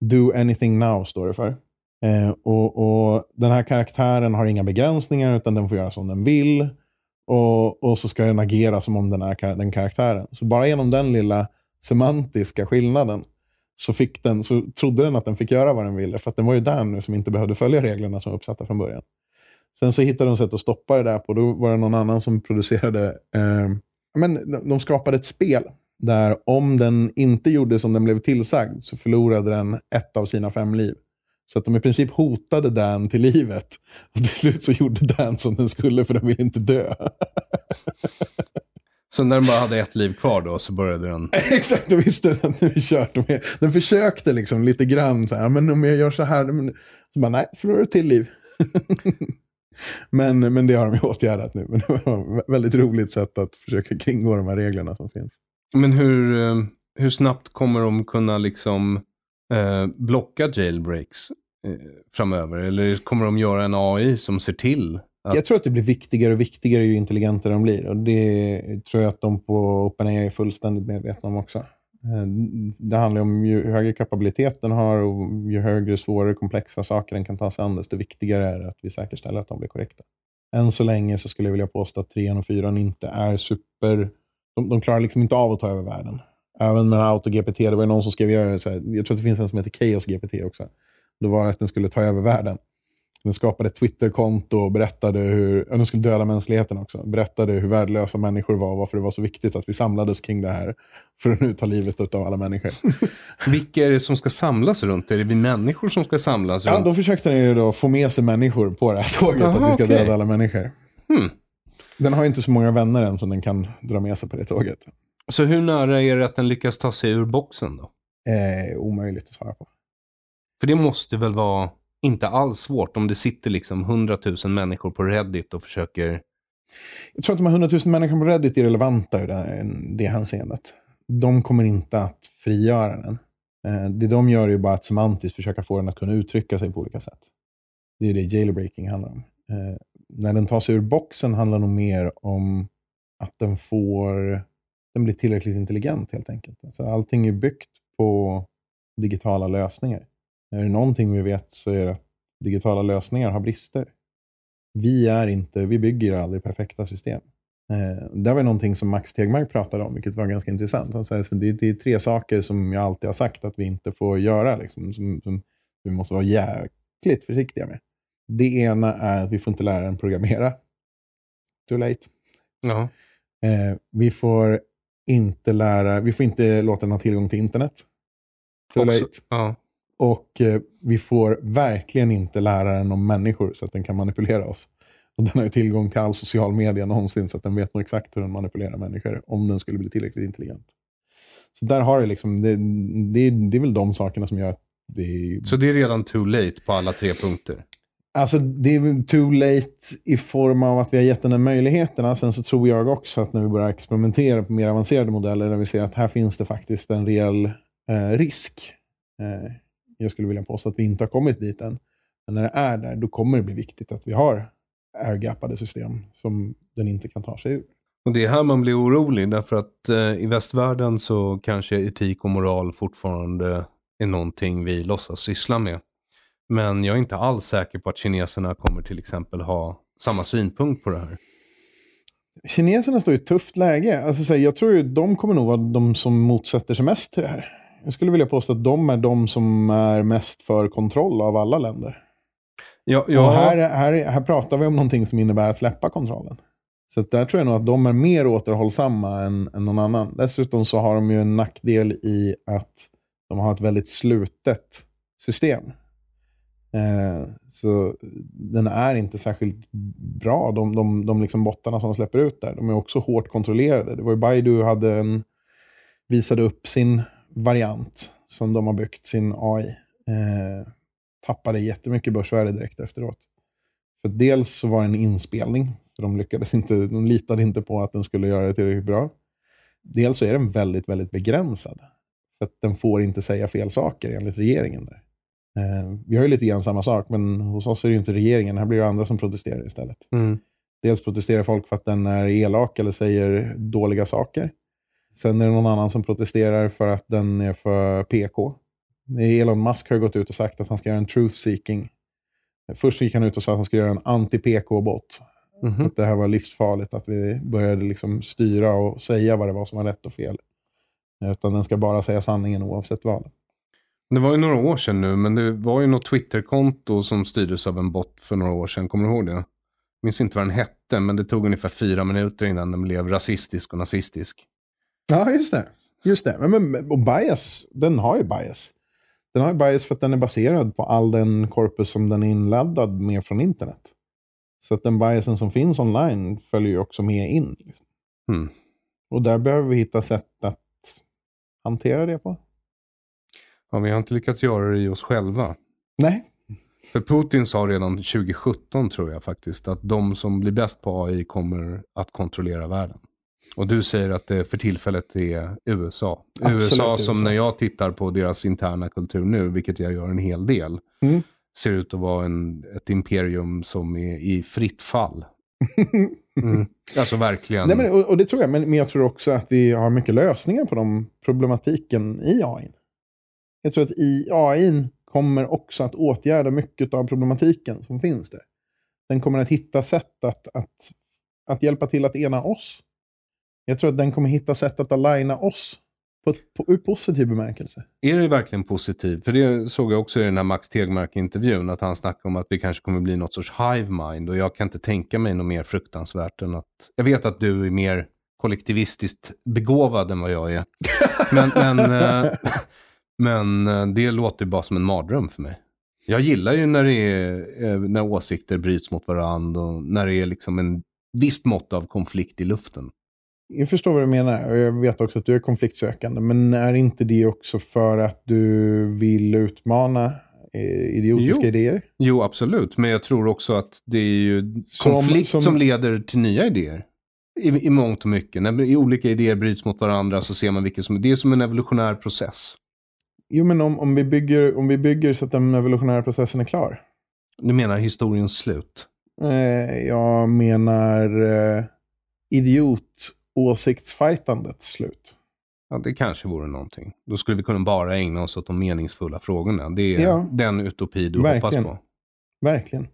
Do anything now står det för. Eh, och, och, Den här karaktären har inga begränsningar utan den får göra som den vill. Och, och så ska den agera som om den är den karaktären. Så bara genom den lilla semantiska skillnaden så, fick den, så trodde den att den fick göra vad den ville. För att den var ju där nu som inte behövde följa reglerna som var uppsatta från början. Sen så hittade de sätt att stoppa det där på. Då var det någon annan som producerade... Eh, men de skapade ett spel där om den inte gjorde som den blev tillsagd så förlorade den ett av sina fem liv. Så att de i princip hotade Dan till livet. Och till slut så gjorde Dan som den skulle för den ville inte dö. Så när den bara hade ett liv kvar då så började den... Exakt, då visste den att nu är kört. Den försökte liksom lite grann, så här, men om jag gör så här. Så bara, nej, förlorar du till liv. men, men det har de ju åtgärdat nu. Men det var ett väldigt roligt sätt att försöka kringgå de här reglerna som finns. Men hur, eh, hur snabbt kommer de kunna liksom eh, blocka jailbreaks eh, framöver? Eller kommer de göra en AI som ser till att... Jag tror att det blir viktigare och viktigare ju intelligentare de blir. Och det tror jag att de på OpenAI är fullständigt medvetna om också. Eh, det handlar om ju högre kapabilitet den har och ju högre, svårare, komplexa saker den kan ta sig an, desto viktigare är det att vi säkerställer att de blir korrekta. Än så länge så skulle jag vilja påstå att 3 och 4 inte är super... De, de klarar liksom inte av att ta över världen. Även med AutoGPT, det var ju någon som skrev, jag tror att det finns en som heter Chaos GPT också. Det var att den skulle ta över världen. Den skapade ett Twitterkonto och berättade hur, den skulle döda mänskligheten också, berättade hur värdelösa människor var och varför det var så viktigt att vi samlades kring det här för att nu ta livet av alla människor. Vilka är det som ska samlas runt? Är det vi människor som ska samlas runt? Ja, då försökte den ju då få med sig människor på det här tåget, Aha, att vi ska okay. döda alla människor. Hmm. Den har inte så många vänner än som den kan dra med sig på det tåget. Så hur nära är det att den lyckas ta sig ur boxen då? Eh, omöjligt att svara på. För det måste väl vara inte alls svårt om det sitter liksom hundratusen människor på Reddit och försöker... Jag tror att de här hundratusen människorna på Reddit är relevanta i det, det hänseendet. De kommer inte att frigöra den. Eh, det de gör är bara att semantiskt försöka få den att kunna uttrycka sig på olika sätt. Det är det jailbreaking handlar om. När den tar sig ur boxen handlar det nog mer om att den får den blir tillräckligt intelligent helt enkelt. Alltså, allting är byggt på digitala lösningar. Är det någonting vi vet så är det att digitala lösningar har brister. Vi, är inte, vi bygger aldrig perfekta system. Eh, det var någonting som Max Tegmark pratade om, vilket var ganska intressant. Han säger att det, det är tre saker som jag alltid har sagt att vi inte får göra, liksom, som, som vi måste vara jäkligt försiktiga med. Det ena är att vi får inte lära den programmera. Too late. Ja. Eh, vi får inte lära, vi får inte låta den ha tillgång till internet. Too Också, late. Ja. Och eh, vi får verkligen inte lära den om människor så att den kan manipulera oss. Och den har ju tillgång till all social media någonsin så att den vet nog exakt hur den manipulerar människor om den skulle bli tillräckligt intelligent. Så där har det liksom, det, det, det är väl de sakerna som gör att vi... Så det är redan too late på alla tre punkter? Alltså det är too late i form av att vi har gett den här möjligheterna. Alltså, sen så tror jag också att när vi börjar experimentera på mer avancerade modeller där vi ser att här finns det faktiskt en reell eh, risk. Eh, jag skulle vilja påstå att vi inte har kommit dit än. Men när det är där, då kommer det bli viktigt att vi har airgappade system som den inte kan ta sig ur. Och det är här man blir orolig, därför att eh, i västvärlden så kanske etik och moral fortfarande är någonting vi låtsas syssla med. Men jag är inte alls säker på att kineserna kommer till exempel ha samma synpunkt på det här. Kineserna står i ett tufft läge. Alltså, jag tror att de kommer nog vara de som motsätter sig mest till det här. Jag skulle vilja påstå att de är de som är mest för kontroll av alla länder. Ja, ja. Och här, här, här pratar vi om någonting som innebär att släppa kontrollen. Så där tror jag nog att de är mer återhållsamma än, än någon annan. Dessutom så har de ju en nackdel i att de har ett väldigt slutet system. Eh, så den är inte särskilt bra, de, de, de liksom bottarna som de släpper ut där. De är också hårt kontrollerade. Det var ju Baidu hade en, visade upp sin variant som de har byggt sin AI eh, tappade jättemycket börsvärde direkt efteråt. För dels så var det en inspelning, för de, lyckades inte, de litade inte på att den skulle göra det tillräckligt bra. Dels så är den väldigt, väldigt begränsad. För att den får inte säga fel saker enligt regeringen. Där. Eh, vi har ju lite grann samma sak, men hos oss är det ju inte regeringen. Här blir det andra som protesterar istället. Mm. Dels protesterar folk för att den är elak eller säger dåliga saker. Sen är det någon annan som protesterar för att den är för PK. Elon Musk har gått ut och sagt att han ska göra en truth seeking. Först gick han ut och sa att han skulle göra en anti-PK-bot. Mhm. Att det här var livsfarligt, att vi började liksom styra och säga vad det var som var rätt och fel. Utan den ska bara säga sanningen oavsett vad. Det var ju några år sedan nu, men det var ju något Twitterkonto som styrdes av en bot för några år sedan. Kommer du ihåg det? Jag minns inte vad den hette, men det tog ungefär fyra minuter innan den blev rasistisk och nazistisk. Ja, just det. Just det. Men, men, och bias, den har ju bias. Den har ju bias för att den är baserad på all den korpus som den är inladdad med från internet. Så att den biasen som finns online följer ju också med in. Hmm. Och där behöver vi hitta sätt att hantera det på. Ja, vi har inte lyckats göra det i oss själva. Nej. För Putin sa redan 2017 tror jag faktiskt att de som blir bäst på AI kommer att kontrollera världen. Och du säger att det för tillfället är USA. Absolut USA som USA. när jag tittar på deras interna kultur nu, vilket jag gör en hel del, Mm. ser ut att vara en, ett imperium som är i fritt fall. Mm. Alltså verkligen. Nej, men, och, och det tror jag, men, men jag tror också att vi har mycket lösningar på de problematiken i AI. Jag tror att i AI kommer också att åtgärda mycket av problematiken som finns där. Den kommer att hitta sätt att, att, att hjälpa till att ena oss. Jag tror att den kommer hitta sätt att aligna oss på, på, ur positiv bemärkelse. Är det verkligen positivt? För det såg jag också i den här Max Tegmark-intervjun, att han snackade om att vi kanske kommer bli något sorts hive mind. Och jag kan inte tänka mig något mer fruktansvärt än att... Jag vet att du är mer kollektivistiskt begåvad än vad jag är. Men, men, eh, men eh, det låter bara som en mardröm för mig. Jag gillar ju när, det är, eh, när åsikter bryts mot varandra och när det är liksom en visst mått av konflikt i luften. Jag förstår vad du menar och jag vet också att du är konfliktsökande. Men är inte det också för att du vill utmana eh, idiotiska Jo. idéer? Jo, absolut. Men jag tror också att det är ju Som- konflikt som, som- leder till nya idéer. I, I mångt och mycket. När olika idéer bryts mot varandra så ser man vilket som... Det är som en evolutionär process. Jo, men om, om, vi bygger, om vi bygger så att den evolutionära processen är klar. Du menar historiens slut? Eh, jag menar eh, idiot-åsiktsfajtandets slut. Ja, det kanske vore någonting. Då skulle vi kunna bara ägna oss åt de meningsfulla frågorna. Det är Ja. den utopi du Verkligen. hoppas på. Verkligen.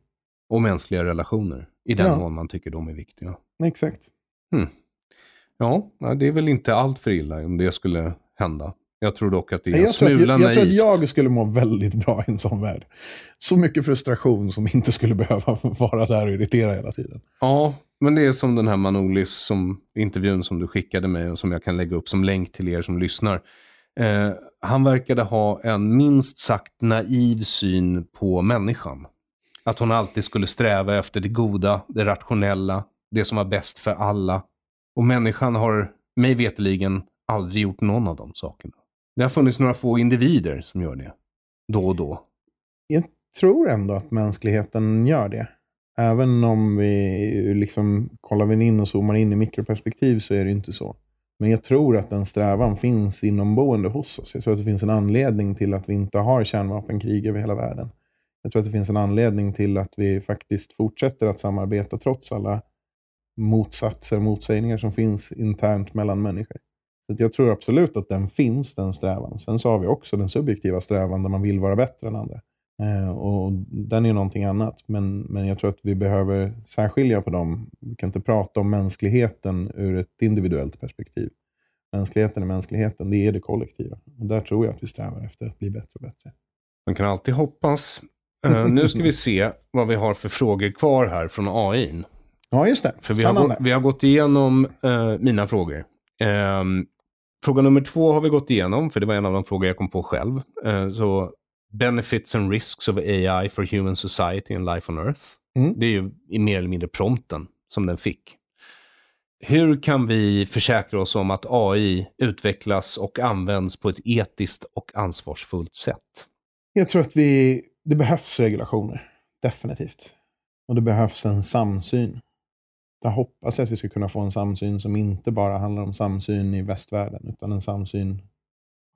Och mänskliga relationer. I den Ja. mån man tycker de är viktiga. Exakt. Ja, nej, det är väl inte allt för illa om det skulle hända. Jag tror dock att det är en Jag att, smula jag, jag tror att jag skulle må väldigt bra i en sån värld. Så mycket frustration som inte skulle behöva vara där och irritera hela tiden. Ja, men det är som den här Manolis som, intervjun som du skickade mig och som jag kan lägga upp som länk till er som lyssnar. Eh, han verkade ha en minst sagt naiv syn på människan. Att hon alltid skulle sträva efter det goda, det rationella, det som var bäst för alla. Och människan har, mig veteligen aldrig gjort någon av de sakerna. Det har funnits några få individer som gör det. Då och då. Jag tror ändå att mänskligheten gör det. Även om vi liksom, kollar vi in och zoomar in i mikroperspektiv så är det inte så. Men jag tror att den strävan finns inomboende hos oss. Jag tror att det finns en anledning till att vi inte har kärnvapenkrig över hela världen. Jag tror att det finns en anledning till att vi faktiskt fortsätter att samarbeta trots alla motsatser och motsägningar som finns internt mellan människor. Så jag tror absolut att den finns, den strävan. Sen så har vi också den subjektiva strävan där man vill vara bättre än andra. Eh, och den är någonting annat. Men, men jag tror att vi behöver särskilja på dem. Vi kan inte prata om mänskligheten ur ett individuellt perspektiv. Mänskligheten är mänskligheten, det är det kollektiva. Och där tror jag att vi strävar efter att bli bättre och bättre. Man kan alltid hoppas. Eh, nu ska vi se vad vi har för frågor kvar här från AI. Ja, just det. För vi har, vi har gått igenom eh, mina frågor. Ehm, fråga nummer två har vi gått igenom, för det var en av de frågor jag kom på själv. Eh, så Benefits and risks of AI for human society and life on earth. Mm. Det är ju i mer eller mindre prompten som den fick. Hur kan vi försäkra oss om att AI utvecklas och används på ett etiskt och ansvarsfullt sätt? Jag tror att vi, det behövs regulationer. Definitivt. Och det behövs en samsyn. Jag hoppas att vi ska kunna få en samsyn som inte bara handlar om samsyn i västvärlden, utan en samsyn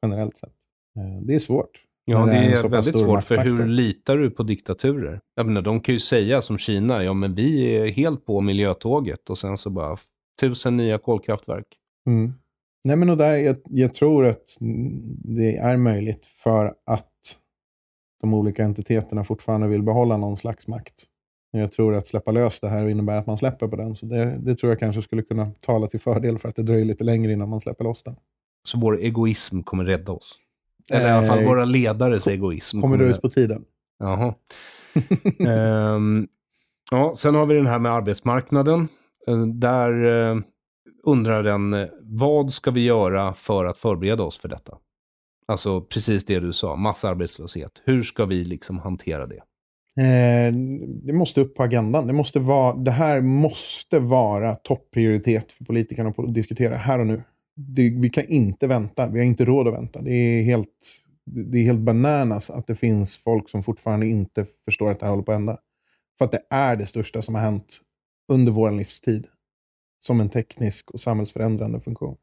generellt sett. Eh, det är svårt. Ja, det en är pass väldigt svårt, för hur litar du på diktaturer? Jag menar, de kan ju säga som Kina, ja men vi är helt på miljötåget och sen så bara tusen nya kolkraftverk. Mm. Nej, men och där, jag, jag tror att det är möjligt för att de olika entiteterna fortfarande vill behålla någon slags makt. Jag tror att släppa lös det här innebär att man släpper på den. Så det, det tror jag kanske skulle kunna tala till fördel för att det dröjer lite längre innan man släpper loss den. Så vår egoism kommer rädda oss. Eller i alla fall Eh, våra ledares egoism. Kommer rädda- ut på tiden? Jaha. Ehm, ja, sen har vi den här med arbetsmarknaden. Eh, där eh, undrar den, vad ska vi göra för att förbereda oss för detta? Alltså precis det du sa, massarbetslöshet. Hur ska vi liksom hantera det? Eh, det måste upp på agendan. Det, måste vara, det här måste vara topprioritet för politikerna att diskutera här och nu. Det, vi kan inte vänta. Vi har inte råd att vänta. Det är helt, det är helt bananas att det finns folk som fortfarande inte förstår att det här håller på att hända. För att det är det största som har hänt under vår livstid. Som en teknisk och samhällsförändrande funktion.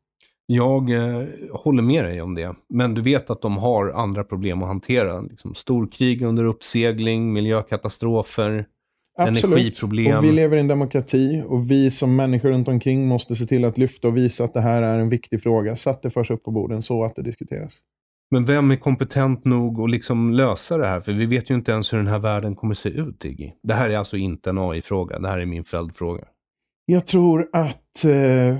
Jag eh, håller med dig om det. Men du vet att de har andra problem att hantera. Liksom storkrig under uppsegling, miljökatastrofer, energiproblem. Och vi lever i en demokrati och vi som människor runt omkring måste se till att lyfta och visa att det här är en viktig fråga. Så att det förs upp på borden så att det diskuteras. Men vem är kompetent nog att liksom lösa det här? För vi vet ju inte ens hur den här världen kommer se ut, Iggy. Det här är alltså inte en AI-fråga. Det här är min följdfråga. Jag tror att eh,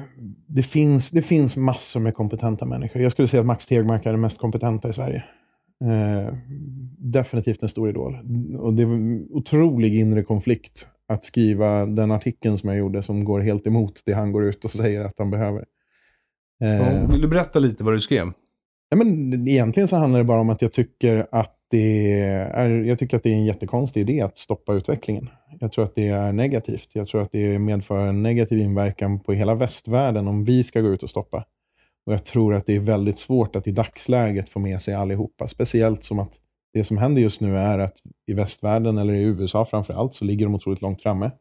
det, finns, det finns massor med kompetenta människor. Jag skulle säga att Max Tegmark är den mest kompetenta i Sverige. Eh, definitivt en stor idol. Och det var en otrolig inre konflikt att skriva den artikeln som jag gjorde som går helt emot det han går ut och säger att han behöver. Eh, vill du berätta lite vad du skrev? Ja, men egentligen så handlar det bara om att jag tycker att det är, jag tycker att det är en jättekonstig idé att stoppa utvecklingen. Jag tror att det är negativt. Jag tror att det medför en negativ inverkan på hela västvärlden om vi ska gå ut och stoppa. Och jag tror att det är väldigt svårt att i dagsläget få med sig allihopa. Speciellt som att det som händer just nu är att i västvärlden, eller i USA framför allt, så ligger de otroligt långt framme.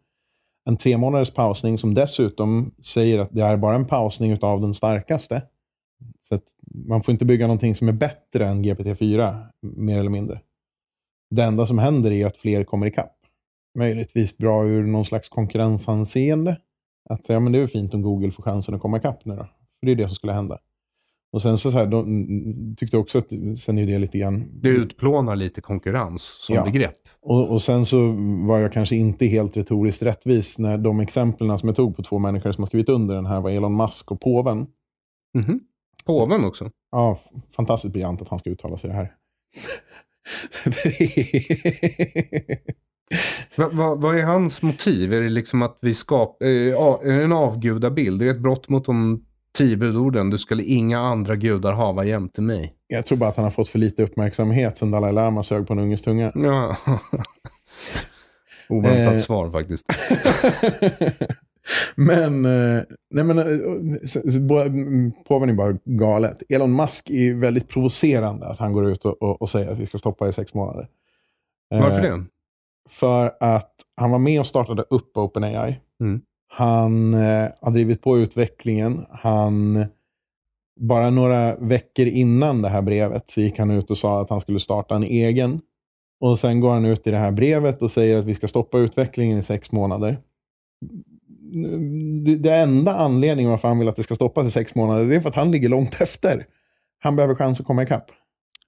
En tre månaders pausning som dessutom säger att det är bara en pausning av den starkaste. Så man får inte bygga någonting som är bättre än GPT-4, mer eller mindre. Det enda som händer är att fler kommer ikapp. Möjligtvis bra ur någon slags konkurrensanseende. Att säga, men det är fint om Google får chansen att komma ikapp nu då. För det är det som skulle hända. Och sen så, så här, de tyckte också att, sen är det lite grann... Det utplånar lite konkurrens som Ja. begrepp. Och, och sen så var jag kanske inte helt retoriskt rättvis när de exemplen som jag tog på två människor som har skrivit under den här var Elon Musk och påven. Mhm. Påven också. Ja, fantastiskt briljant att han ska uttala sig det här. Va, va, vad är hans motiv? Är det liksom att vi skapar... Är, det en avgudabild? Är det ett brott mot de tio budorden? Du skulle inga andra gudar hava jämte mig. Jag tror bara att han har fått för lite uppmärksamhet sen Dalai Lama sög på en unges tunga. Ja. Oväntat Eh. svar faktiskt. men, eh, nej men, eh, påven är bara galet. Elon Musk är väldigt provocerande att han går ut och, och, och säger att vi ska stoppa i sex månader. Eh, Varför det? För att han var med och startade upp OpenAI. Mm. Han eh, har drivit på utvecklingen. Han, bara några veckor innan det här brevet så gick han ut och sa att han skulle starta en egen. Och sen går han ut i det här brevet och säger att vi ska stoppa utvecklingen i sex månader. Det- enda anledningen varför han vill att det ska stoppas i sex månader det är för att han ligger långt efter. Han behöver chans att komma ikapp.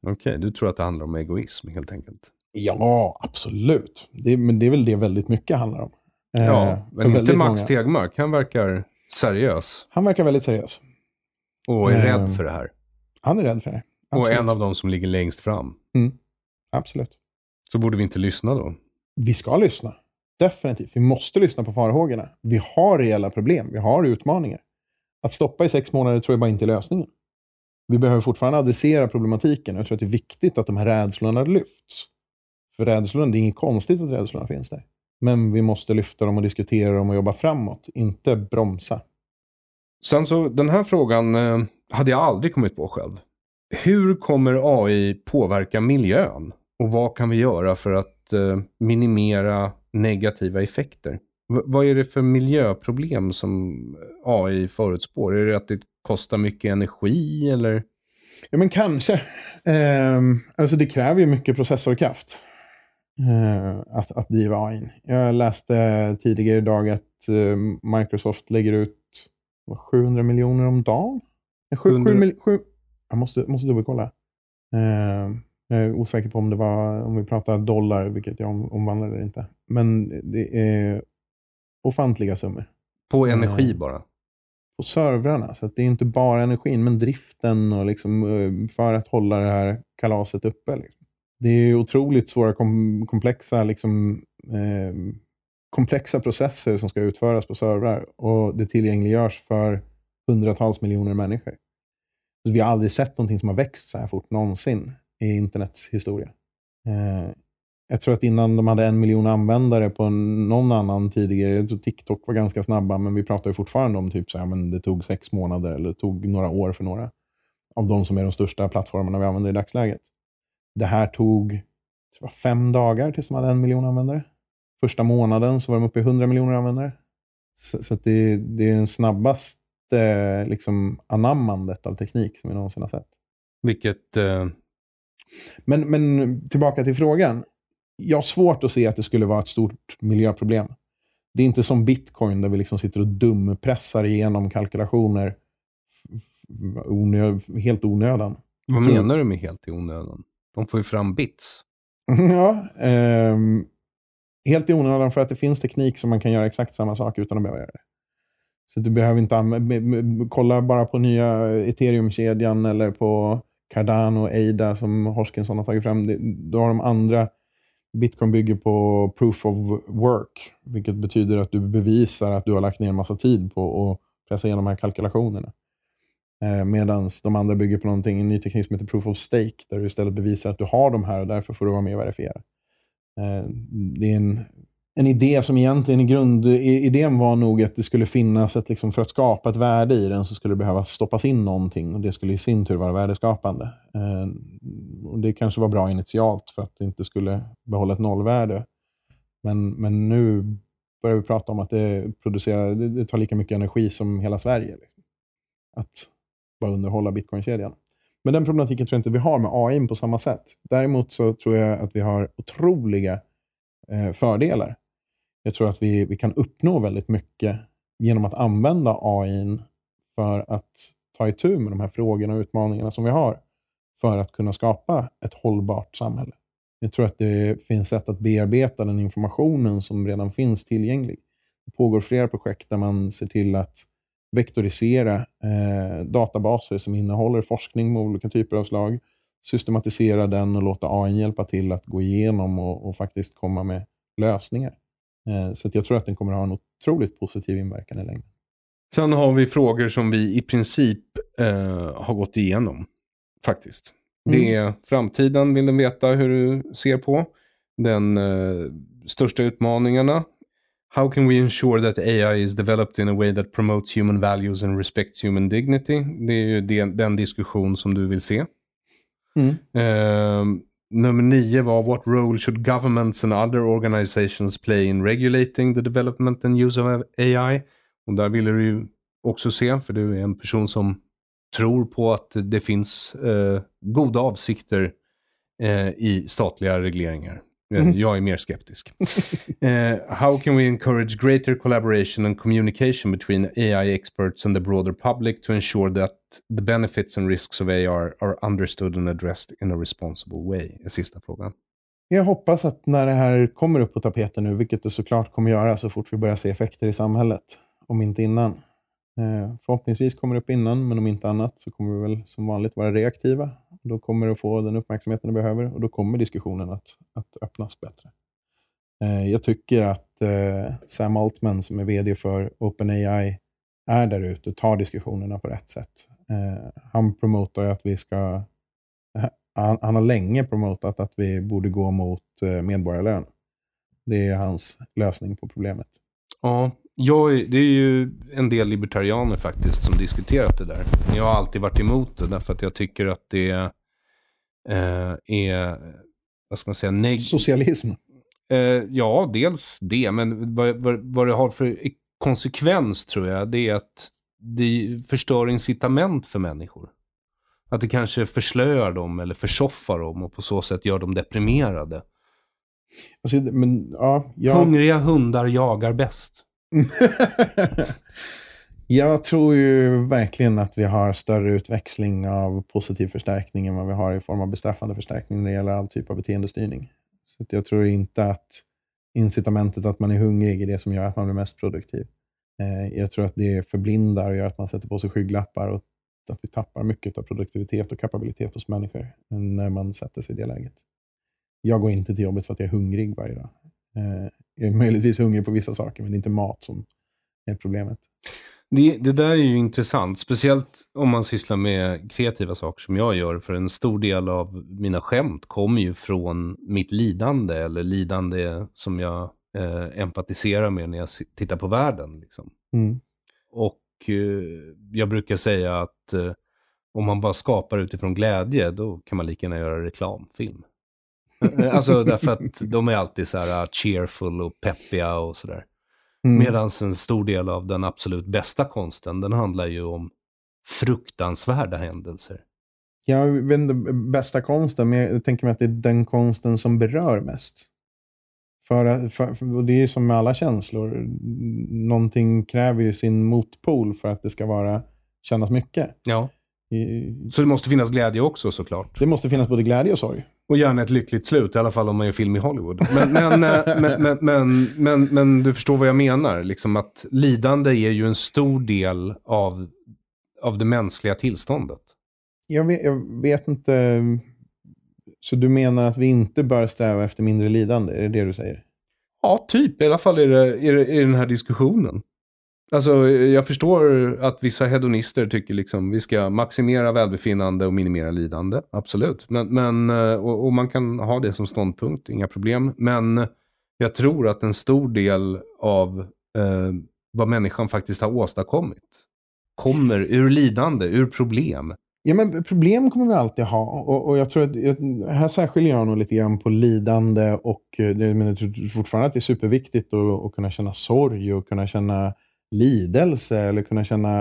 Okej, du tror att det handlar om egoism helt enkelt. Ja, absolut. Det, men det är väl det väldigt mycket handlar om. Eh, Ja, för men inte Max många. Tegmark. Han verkar seriös Han verkar väldigt seriös. och är Eh, rädd för det här. Han är rädd för det. Och Absolut. en av de som ligger längst fram. Absolut. Så borde vi inte lyssna då? Vi ska lyssna. Definitivt. Vi måste lyssna på farhågorna. Vi har reella problem. Vi har utmaningar. Att stoppa i sex månader tror jag bara inte är lösningen. Vi behöver fortfarande adressera problematiken. Jag tror att det är viktigt att de här rädslorna lyfts. För rädslorna, det är inget konstigt att rädslorna finns där. Men vi måste lyfta dem och diskutera dem och jobba framåt. Inte bromsa. Sen så, den här frågan eh, hade jag aldrig kommit på själv. Hur kommer AI påverka miljön? Och vad kan vi göra för att eh, minimera negativa effekter? V vad är det för miljöproblem som AI förutspår? Är det att det kostar mycket energi eller? Ja, men kanske. Eh, alltså det kräver ju mycket processorkraft eh, att, att driva AI. Jag läste tidigare idag att eh, Microsoft lägger ut 700 miljoner om dagen. 7, 7, 7, 7, jag måste, måste dubbelkolla. Jag är osäker på om det var, om vi pratar dollar, vilket jag omvandlar eller inte. Men det är ofantliga summor. På energi eh, bara? På servrarna. Så det är inte bara energin, men driften och liksom, eh, för att hålla det här kalaset uppe. Liksom. Det är otroligt svåra, kom, komplexa, liksom, eh, komplexa processer som ska utföras på servrar. Och det tillgängliggörs för hundratals miljoner människor. Så vi har aldrig sett någonting som har växt så här fort någonsin i internets historia. Eh, jag tror att innan de hade en miljon användare på någon annan tidigare, jag tror TikTok var ganska snabba, men vi pratar ju fortfarande om typ så här, men det tog sex månader eller det tog några år för några av de som är de största plattformarna vi använder i dagsläget. Det här tog det var fem dagar tills de hade en miljon användare. Första månaden så var de uppe i 100 miljoner användare. Så, så det, det, är den snabbaste liksom, anammandet av teknik som vi någonsin har sett. Vilket eh, men, men tillbaka till frågan. Jag har svårt att se att det skulle vara ett stort miljöproblem. Det är inte som bitcoin där vi liksom sitter och dumpressar igenom kalkylationer onö helt onödan. Vad menar du med helt i onödan? De får ju fram bits. ja, eh, helt i onödan för att det finns teknik som man kan göra exakt samma sak utan att behöva göra det. Så du behöver inte kolla bara på nya ethereum-kedjan eller på Cardano Ada som Hoskinson har tagit fram. Då har de andra. Bitcoin bygger på proof of work, vilket betyder att du bevisar att du har lagt ner en massa tid på att pressa igenom de här kalkylationerna. Eh, Medan de andra bygger på någonting, en ny teknik som heter proof of stake, där du istället bevisar att du har de här och därför får du vara med och verifiera. Eh, det är en en idé som egentligen i grundidén var nog att det skulle finnas ett, liksom, för att skapa ett värde i den så skulle det behöva stoppas in någonting och det skulle i sin tur vara värdeskapande. Eh, och det kanske var bra initialt för att det inte skulle behålla ett nollvärde. Men, men nu börjar vi prata om att det, producerar, det, det tar lika mycket energi som hela Sverige. Liksom. Att bara underhålla bitcoinkedjan. Men den problematiken tror jag inte vi har med AI på samma sätt. Däremot så tror jag att vi har otroliga eh, fördelar jag tror att vi, vi kan uppnå väldigt mycket genom att använda AI för att ta itu med de här frågorna och utmaningarna som vi har för att kunna skapa ett hållbart samhälle. Jag tror att det finns sätt att bearbeta den informationen som redan finns tillgänglig. Det pågår flera projekt där man ser till att vektorisera eh, databaser som innehåller forskning med olika typer av slag, systematisera den och låta AI hjälpa till att gå igenom och, och faktiskt komma med lösningar. Eh, så jag tror att den kommer att ha en otroligt positiv inverkan i längden. Sen har vi frågor som vi i princip eh, har gått igenom. Faktiskt. Mm. Det är framtiden vill den veta hur du ser på. Den eh, största utmaningarna. How can we ensure that AI is developed in a way that promotes human values and respects human dignity? Det är ju den, den diskussion som du vill se. Mm. Eh, Nummer nio var What role should governments and other organizations play in regulating the development and use of AI? Och där ville du ju också se, för du är en person som tror på att det finns eh, goda avsikter eh, i statliga regleringar. Mm. Jag är mer skeptisk. uh, how can we encourage greater collaboration and communication between AI experts and the broader public to ensure that the benefits and risks of AI are understood and addressed in a responsible way? Är sista frågan. Jag hoppas att när det här kommer upp på tapeten nu, vilket det såklart kommer göra så fort vi börjar se effekter i samhället, om inte innan, Eh, förhoppningsvis kommer det upp innan, men om inte annat så kommer vi väl som vanligt vara reaktiva. Då kommer det att få den uppmärksamheten det behöver och då kommer diskussionen att, att öppnas bättre. Eh, jag tycker att eh, Sam Altman som är VD för OpenAI är där ute och tar diskussionerna på rätt sätt. Han promotar att vi ska... Han har länge promotat att vi borde gå mot medborgarlön. Det är hans lösning på problemet. Ja, jag, det är ju en del libertarianer faktiskt som diskuterat det där. Jag har alltid varit emot det därför att jag tycker att det eh, är, vad ska man säga, neg- Socialism. Eh, ja, dels det, men vad, vad, vad det har för konsekvens tror jag, det är att det förstör incitament för människor. Att det kanske förslöar dem eller försoffar dem och på så sätt gör dem deprimerade. Alltså, men, ja, jag, Hungriga hundar jagar bäst. jag tror ju verkligen att vi har större utväxling av positiv förstärkning än vad vi har i form av bestraffande förstärkning när det gäller all typ av beteendestyrning. Så att jag tror inte att incitamentet att man är hungrig är det som gör att man blir mest produktiv. Eh, jag tror att det förblindar och gör att man sätter på sig skygglappar och att vi tappar mycket av produktivitet och kapabilitet hos människor när man sätter sig i det läget. Jag går inte till jobbet för att jag är hungrig varje dag. Eh, jag är möjligtvis hungrig på vissa saker, men det är inte mat som är problemet. Det, det där är ju intressant, speciellt om man sysslar med kreativa saker som jag gör, för en stor del av mina skämt kommer ju från mitt lidande, eller lidande som jag eh, empatiserar med när jag tittar på världen. Liksom. Mm. Och eh, jag brukar säga att eh, om man bara skapar utifrån glädje, då kan man lika gärna göra reklamfilm. Eh, alltså därför att de är alltid så här uh, cheerful och peppiga och sådär. Mm. Medan en stor del av den absolut bästa konsten, den handlar ju om fruktansvärda händelser. Jag vet inte bästa konsten, men jag tänker mig att det är den konsten som berör mest. För, för, för, det är ju som med alla känslor. Någonting kräver ju sin motpol för att det ska vara, kännas mycket. Ja. Så det måste finnas glädje också såklart. Det måste finnas både glädje och sorg. Och gärna ett lyckligt slut, i alla fall om man gör film i Hollywood. Men, men, eh, men, men, men, men, men du förstår vad jag menar, liksom att lidande är ju en stor del av, av det mänskliga tillståndet. Jag vet, jag vet inte. Så du menar att vi inte bör sträva efter mindre lidande? Är det det du säger? Ja, typ. I alla fall i, det, i, det- i den här diskussionen. Alltså, jag förstår att vissa hedonister tycker liksom vi ska maximera välbefinnande och minimera lidande. Absolut. Men, men, eh, och, och man kan ha det som ståndpunkt, inga problem. Men jag tror att en stor del av eh, vad människan faktiskt har åstadkommit kommer ur lidande, ur problem. Ja, men problem kommer vi alltid ha. Och, och jag tror att jag, här särskiljer jag nog lite grann på lidande och eh, det, men jag tror fortfarande att det är superviktigt att, att kunna känna sorg och kunna känna lidelse eller kunna känna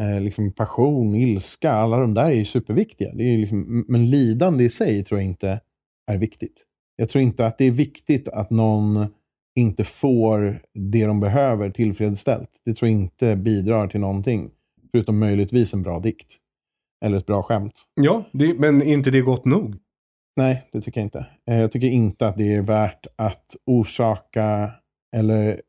eh, liksom passion, ilska. Alla de där är ju superviktiga. Det är liksom, men lidande i sig tror jag inte är viktigt. Jag tror inte att det är viktigt att någon inte får det de behöver tillfredsställt. Det tror jag inte bidrar till någonting. Förutom möjligtvis en bra dikt. Eller ett bra skämt. Ja, det, men är inte det gott nog? Nej, det tycker jag inte. Eh, Jag tycker inte att det är värt att orsaka eller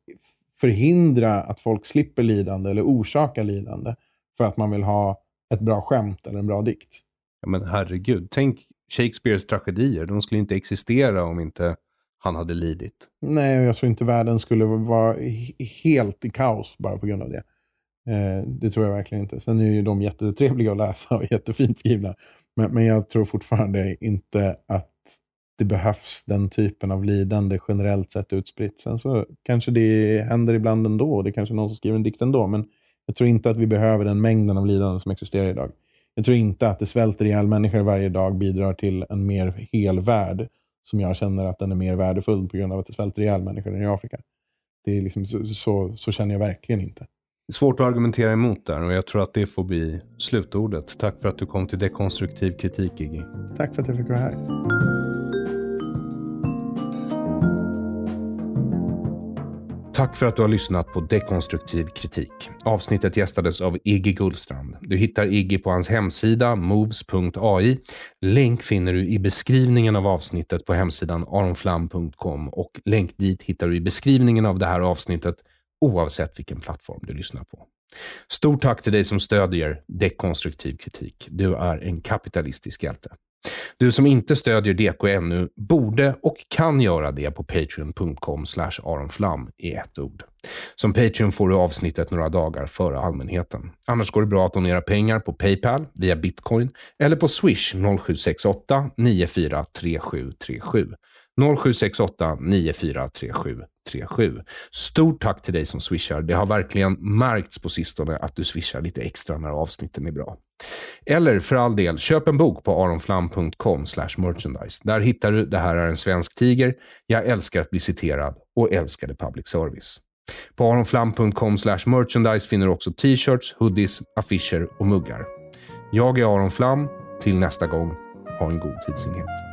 förhindra att folk slipper lidande eller orsaka lidande för att man vill ha ett bra skämt eller en bra dikt. Ja, men herregud, tänk Shakespeares tragedier. De skulle inte existera om inte han hade lidit. Nej, jag tror inte världen skulle vara he- helt i kaos bara på grund av det. Eh, det tror jag verkligen inte. Sen är ju de jättetrevliga att läsa och jättefint skrivna. Men, men jag tror fortfarande inte att det behövs den typen av lidande generellt sett utspritt. Sen så kanske det händer ibland ändå. och Det är kanske är någon som skriver en dikt ändå. Men jag tror inte att vi behöver den mängden av lidande som existerar idag. Jag tror inte att det svälter ihjäl människor varje dag bidrar till en mer hel värld som jag känner att den är mer värdefull på grund av att det svälter ihjäl människor i Afrika. Det är liksom, så, så, så känner jag verkligen inte. Det är svårt att argumentera emot där och jag tror att det får bli slutordet. Tack för att du kom till dekonstruktiv kritik, Iggy. Tack för att jag fick vara här. Tack för att du har lyssnat på Dekonstruktiv kritik. Avsnittet gästades av Iggy Gullstrand. Du hittar Iggy på hans hemsida moves.ai. Länk finner du i beskrivningen av avsnittet på hemsidan aronflam.com och länk dit hittar du i beskrivningen av det här avsnittet oavsett vilken plattform du lyssnar på. Stort tack till dig som stödjer Dekonstruktiv kritik. Du är en kapitalistisk hjälte. Du som inte stödjer DK ännu borde och kan göra det på patreon.com aronflam i ett ord. Som Patreon får du avsnittet några dagar före allmänheten. Annars går det bra att donera pengar på Paypal, via bitcoin eller på swish 0768 943737. 0768 943737. Stort tack till dig som swishar. Det har verkligen märkts på sistone att du swishar lite extra när avsnitten är bra. Eller för all del, köp en bok på aronflam.com merchandise. Där hittar du Det här är en svensk tiger, Jag älskar att bli citerad och älskade public service. På aronflam.com merchandise finner du också t-shirts, hoodies, affischer och muggar. Jag är Aron Flam. Till nästa gång, ha en god tidsenhet.